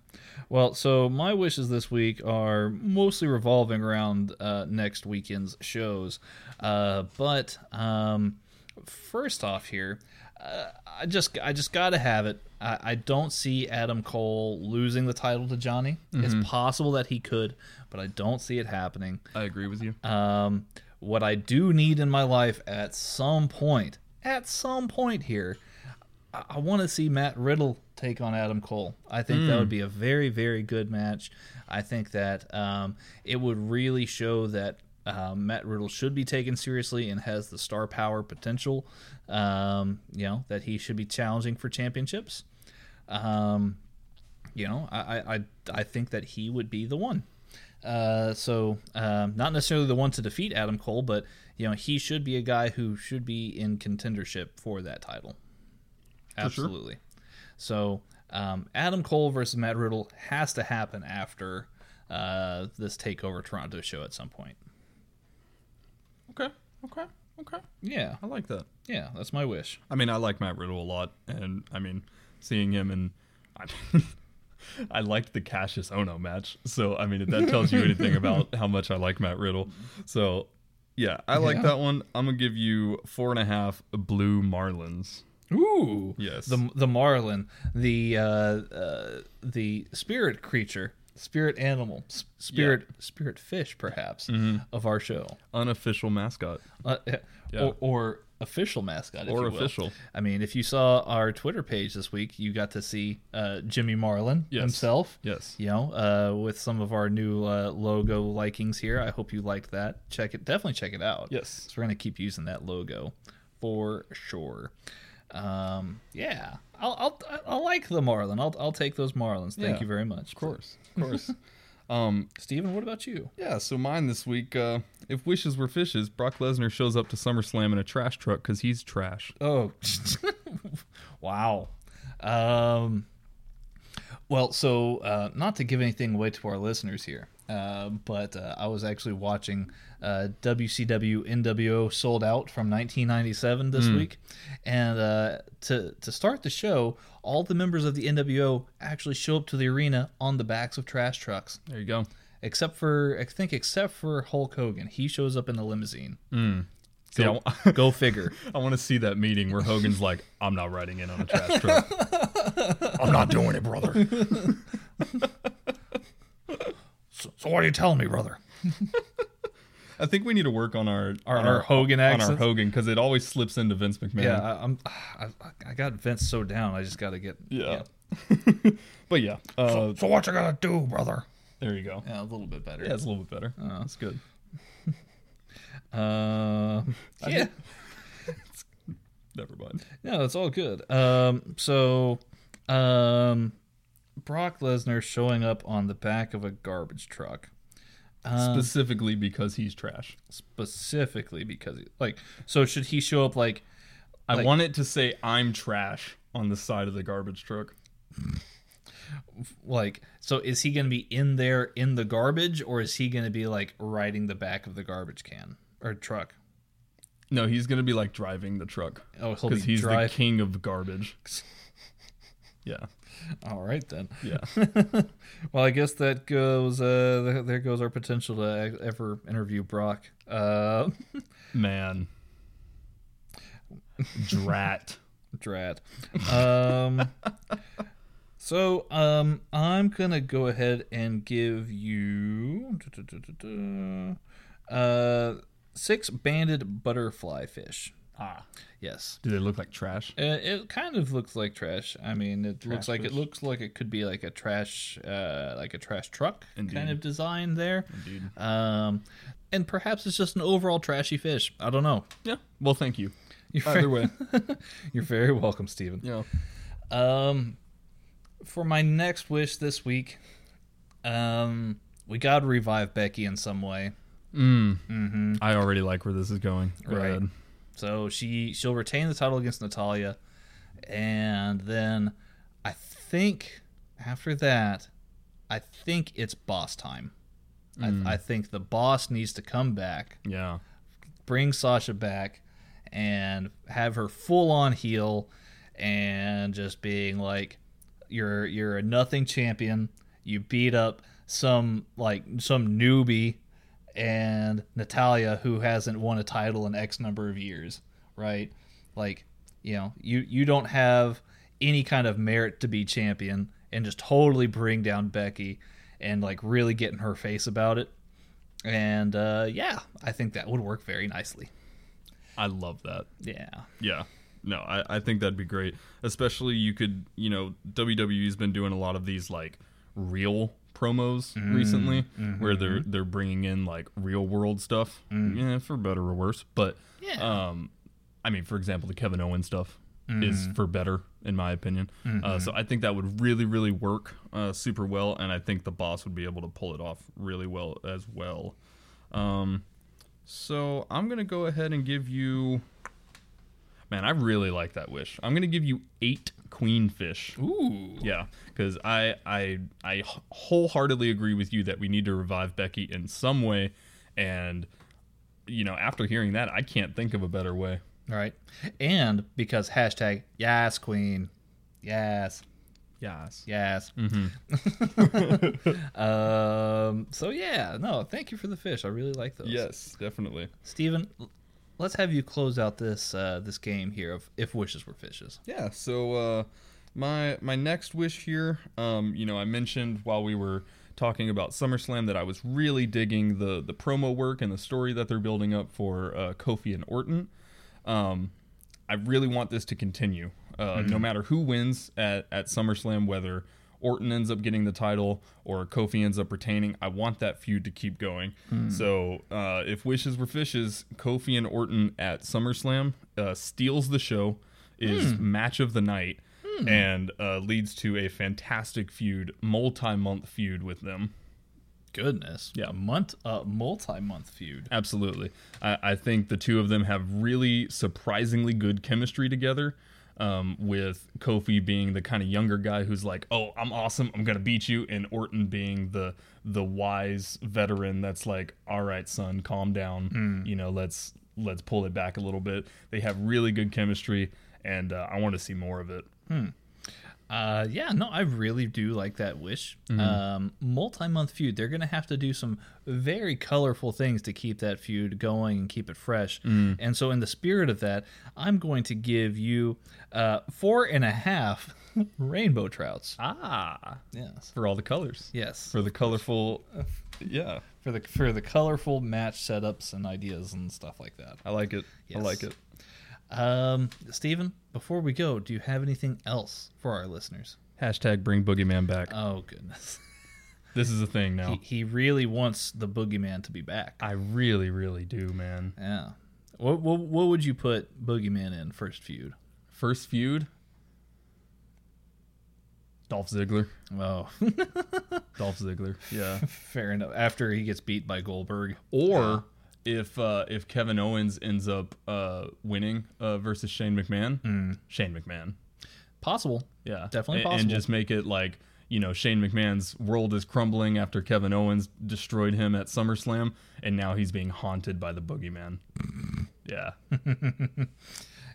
Well, so my wishes this week are mostly revolving around uh, next weekend's shows. Uh, but um, first off, here, uh, I just I just gotta have it. I, I don't see Adam Cole losing the title to Johnny. It's possible that he could, but I don't see it happening. I agree with you. Um, what I do need in my life at some point, at some point here, I, I want to see Matt Riddle take on Adam Cole. I think that would be a very, very good match. I think that um, it would really show that um, Matt Riddle should be taken seriously and has the star power potential. Um, you know that he should be challenging for championships. Um, you know, I, I I think that he would be the one. Uh, so um, not necessarily the one to defeat Adam Cole, but you know he should be a guy who should be in contendership for that title. Absolutely. So um, Adam Cole versus Matt Riddle has to happen after uh, this Takeover Toronto show at some point. Okay. Okay. Okay. Yeah, I like that. yeah, that's my wish. I mean, I like Matt Riddle a lot, and I mean, seeing him and I, mean, I liked the Kassius Ohno match. So I mean, if that tells you anything about how much I like Matt Riddle, so yeah, I like Yeah. that one. I'm gonna give you four and a half blue Marlins. Ooh, Yes. The the marlin, the uh, uh, the spirit creature, spirit animal, spirit spirit fish, perhaps of our show, Unofficial mascot. uh, Yeah. or, or official mascot, if Or you will. official. I mean, if you saw our Twitter page this week, you got to see uh, Jimmy Marlin Yes. himself. Yes. You know, uh, with some of our new uh, logo likings here. I hope you liked that. Check it. Definitely check it out. Yes. So we're gonna keep using that logo for sure. Um, yeah, I'll, I'll I'll like the Marlin. I'll I'll take those Marlins. Thank Yeah. you very much. Of course. Of course. um, Steven, what about you? yeah, so mine this week, uh, if wishes were fishes, Brock Lesnar shows up to SummerSlam in a trash truck because he's trash. Oh, wow. Um, well, so uh, not to give anything away to our listeners here, uh, but uh, I was actually watching uh, WCW NWO Souled Out from 1997 this week, and uh, to to start the show, all the members of the NWO actually show up to the arena on the backs of trash trucks, There you go. except for I think except for Hulk Hogan, he shows up in the limousine. I, Go, wa- go figure. I want to see that meeting where Hogan's like, "I'm not riding in on a trash truck. I'm not doing it, brother." So, so what are you telling me, brother? I think we need to work on our Our- on our Hogan on our? Hogan because it always slips into Vince McMahon. Yeah, I, I'm. I, I got Vince so down. I just got to get. yeah. but yeah, uh, So what you gonna do, brother? there you go. Yeah, a little bit better. Yeah, it's a little bit better. That's good. Uh, yeah. Never mind. No, it's all good. Um, so, um, Brock Lesnar showing up on the back of a garbage truck, Um, specifically because he's trash. specifically because, he, like, so should he show up like, I Like- want it to say "I'm trash" on the side of the garbage truck. like, so is he gonna be in there in the garbage, or is he gonna be like riding the back of the garbage can or truck? No, he's gonna be like driving the truck Oh, because he's drive- the king of garbage. Yeah, All right then. yeah. Well, I guess that goes. Uh, there- goes our potential to ever interview Brock. Uh, Man, drat. drat. Um, so um, I'm gonna go ahead and give you uh six banded butterfly fish. Ah, Yes. do they look like trash? Uh, it kind of looks like trash. I mean, it looks like fish. it looks like it could be like a trash, uh, like a trash truck kind of design there. Indeed. Um, and perhaps it's just an overall trashy fish. I don't know. Yeah. Well, thank you. You're Either very, way, you're very welcome, Stephen. yeah. Um, for my next wish this week, um, we got to revive Becky in some way. Mm. hmm. I already like where this is going. Go Right. ahead. So she she'll retain the title against Natalya, and then I think after that, I think it's boss time. I, hmm. I think the boss needs to come back, Yeah. bring Sasha back, and have her full on heel, and just being like, "You're you're a nothing champion. You beat up some like some newbie." And Natalya, who hasn't won a title in X number of years, right? Like, you know, you you don't have any kind of merit to be champion, and just totally bring down Becky, and like really get in her face about it. And uh, yeah, I think that would work very nicely. I love that. Yeah, Yeah. No, I, I think that'd be great. Especially you could, you know, WWE's been doing a lot of these like real promos recently, where they're they're bringing in like real world stuff, yeah, for better or worse. But Yeah. um, I mean, for example, the Kevin Owens stuff is for better in my opinion. Uh, so I think that would really really work uh, super well, and I think the boss would be able to pull it off really well as well. Um, so I'm gonna go ahead and give you. Man, I really like that wish. I'm gonna give you eight queen fish. Ooh. Yeah, because I I I wholeheartedly agree with you that we need to revive Becky in some way, and you know after hearing that, I can't think of a better way. All right. And because hashtag yes queen. Yes. Yes. Yes. Mm-hmm. um so yeah, no, thank you for the fish. I really like those. Yes, definitely. Steven, let's have you close out this uh this game here of if wishes were fishes. Yeah. So uh, my my next wish here, um, you know, I mentioned while we were talking about SummerSlam that I was really digging the the promo work and the story that they're building up for uh, Kofi and Orton. Um, I really want this to continue. Uh, No matter who wins at, at SummerSlam, whether Orton ends up getting the title or Kofi ends up retaining, I want that feud to keep going. So uh, if wishes were fishes, Kofi and Orton at SummerSlam uh, steals the show, is match of the night, and uh, leads to a fantastic feud, multi-month feud with them. Goodness. Yeah. Month uh multi-month feud. Absolutely. I, I think the two of them have really surprisingly good chemistry together. Um, with Kofi being the kind of younger guy who's like, "Oh, I'm awesome. I'm gonna beat you," and Orton being the the wise veteran that's like, "All right, son, calm down. You know, let's let's pull it back a little bit." They have really good chemistry, and uh, I want to see more of it. Uh, yeah, no, I really do like that wish. Um, multi-month feud. They're gonna have to do some very colorful things to keep that feud going and keep it fresh. And so, in the spirit of that, I'm going to give you uh, four and a half rainbow trouts. Ah, Yes, for all the colors, yes, for the colorful, yeah. for the for the colorful match setups and ideas and stuff like that. I like it. I like it. Um, Steven, before we go, do you have anything else for our listeners? Hashtag bring Boogeyman back. Oh goodness, This is a thing now. he, he really wants the boogeyman to be back. I really, really do, man. Yeah. What, what what would you put Boogeyman in first feud? First feud. Dolph Ziggler. Oh, Dolph Ziggler. Yeah. fair enough. After he gets beat by Goldberg. Or if uh, if Kevin Owens ends up uh, winning uh, versus Shane McMahon, Shane McMahon. Possible. Yeah, Definitely possible. And just make it like you know Shane McMahon's world is crumbling after Kevin Owens destroyed him at SummerSlam, and now he's being haunted by the boogeyman. yeah.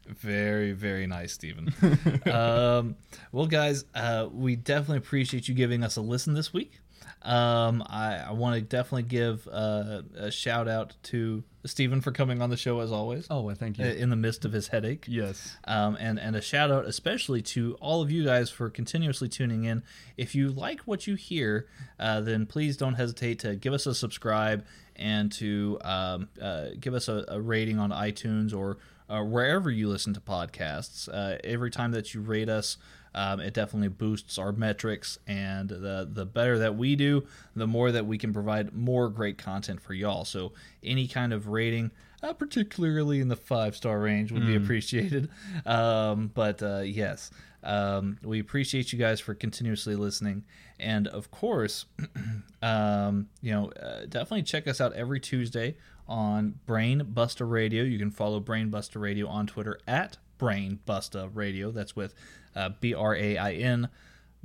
Very, very nice, Stephen. um, well, guys, uh, we definitely appreciate you giving us a listen this week. Um, I, I want to definitely give uh, a shout out to Stephen for coming on the show as always. Oh, I thank you. In the midst of his headache. Yes. Um, and, and a shout out especially to all of you guys for continuously tuning in. If you like what you hear, uh, then please don't hesitate to give us a subscribe and to um, uh, give us a, a rating on iTunes or uh, wherever you listen to podcasts. Uh, every time that you rate us, um, it definitely boosts our metrics, and the the better that we do, the more that we can provide more great content for y'all. So any kind of rating, uh, particularly in the five star range, would be appreciated. Um, but uh, yes, um, we appreciate you guys for continuously listening, and of course, um, you know, uh, definitely check us out every Tuesday on Brain Buster Radio. You can follow Brain Buster Radio on Twitter at Brain Busta Radio. That's with uh, B R A I N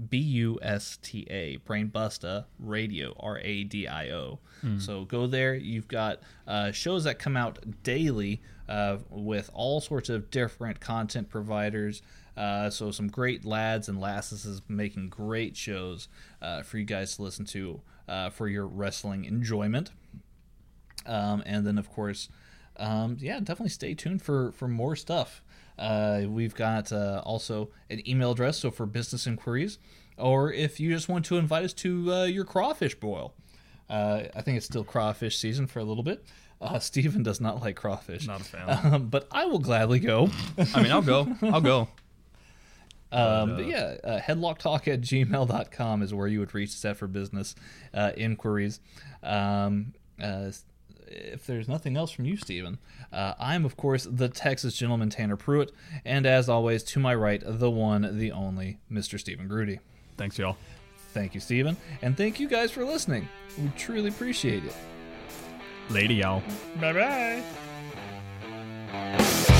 B U S T A, Brain Busta Radio, R A D I O. So go there. You've got uh, shows that come out daily uh, with all sorts of different content providers. Uh, so some great lads and lasses is making great shows uh, for you guys to listen to uh, for your wrestling enjoyment. Um, and then, of course, um, yeah, definitely stay tuned for for more stuff. Uh, we've got uh, also an email address, so for business inquiries, or if you just want to invite us to uh, your crawfish boil. Uh, I think it's still crawfish season for a little bit. Uh, Steven does not like crawfish, Not a fan. um, but I will gladly go. I mean, I'll go. I'll go. Um, but yeah, uh, headlocktalk at gmail.com is where you would reach set for business uh, inquiries. Um, uh, if there's nothing else from you, Stephen, uh, I'm, of course, the Texas gentleman Tanner Pruitt. And as always, to my right, the one, the only, Mr. Stephen Grudy. Thanks, y'all. Thank you, Stephen. And thank you guys for listening. We truly appreciate it. Lady, y'all. Bye bye.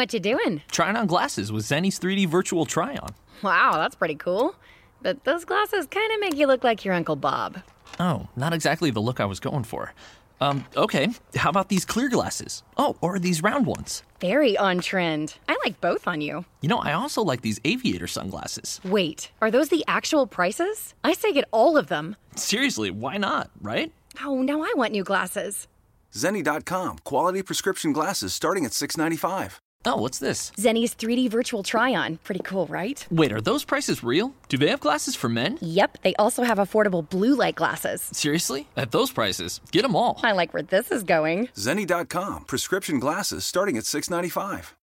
What you doing? Trying on glasses with Zenni's 3D virtual try on. Wow, that's pretty cool. But those glasses kind of make you look like your Uncle Bob. Oh, not exactly the look I was going for. Um, okay, how about these clear glasses? Oh, or these round ones? Very on trend. I like both on you. You know, I also like these aviator sunglasses. Wait, are those the actual prices? I say get all of them. Seriously, why not, right? Oh, now I want new glasses. Zenni.com, quality prescription glasses starting at 695. Oh, what's this? Zenni's 3D virtual try on. Pretty cool, right? Wait, are those prices real? Do they have glasses for men? Yep, they also have affordable blue light glasses. Seriously? At those prices, get them all. I like where this is going. Zenni.com, prescription glasses starting at 695.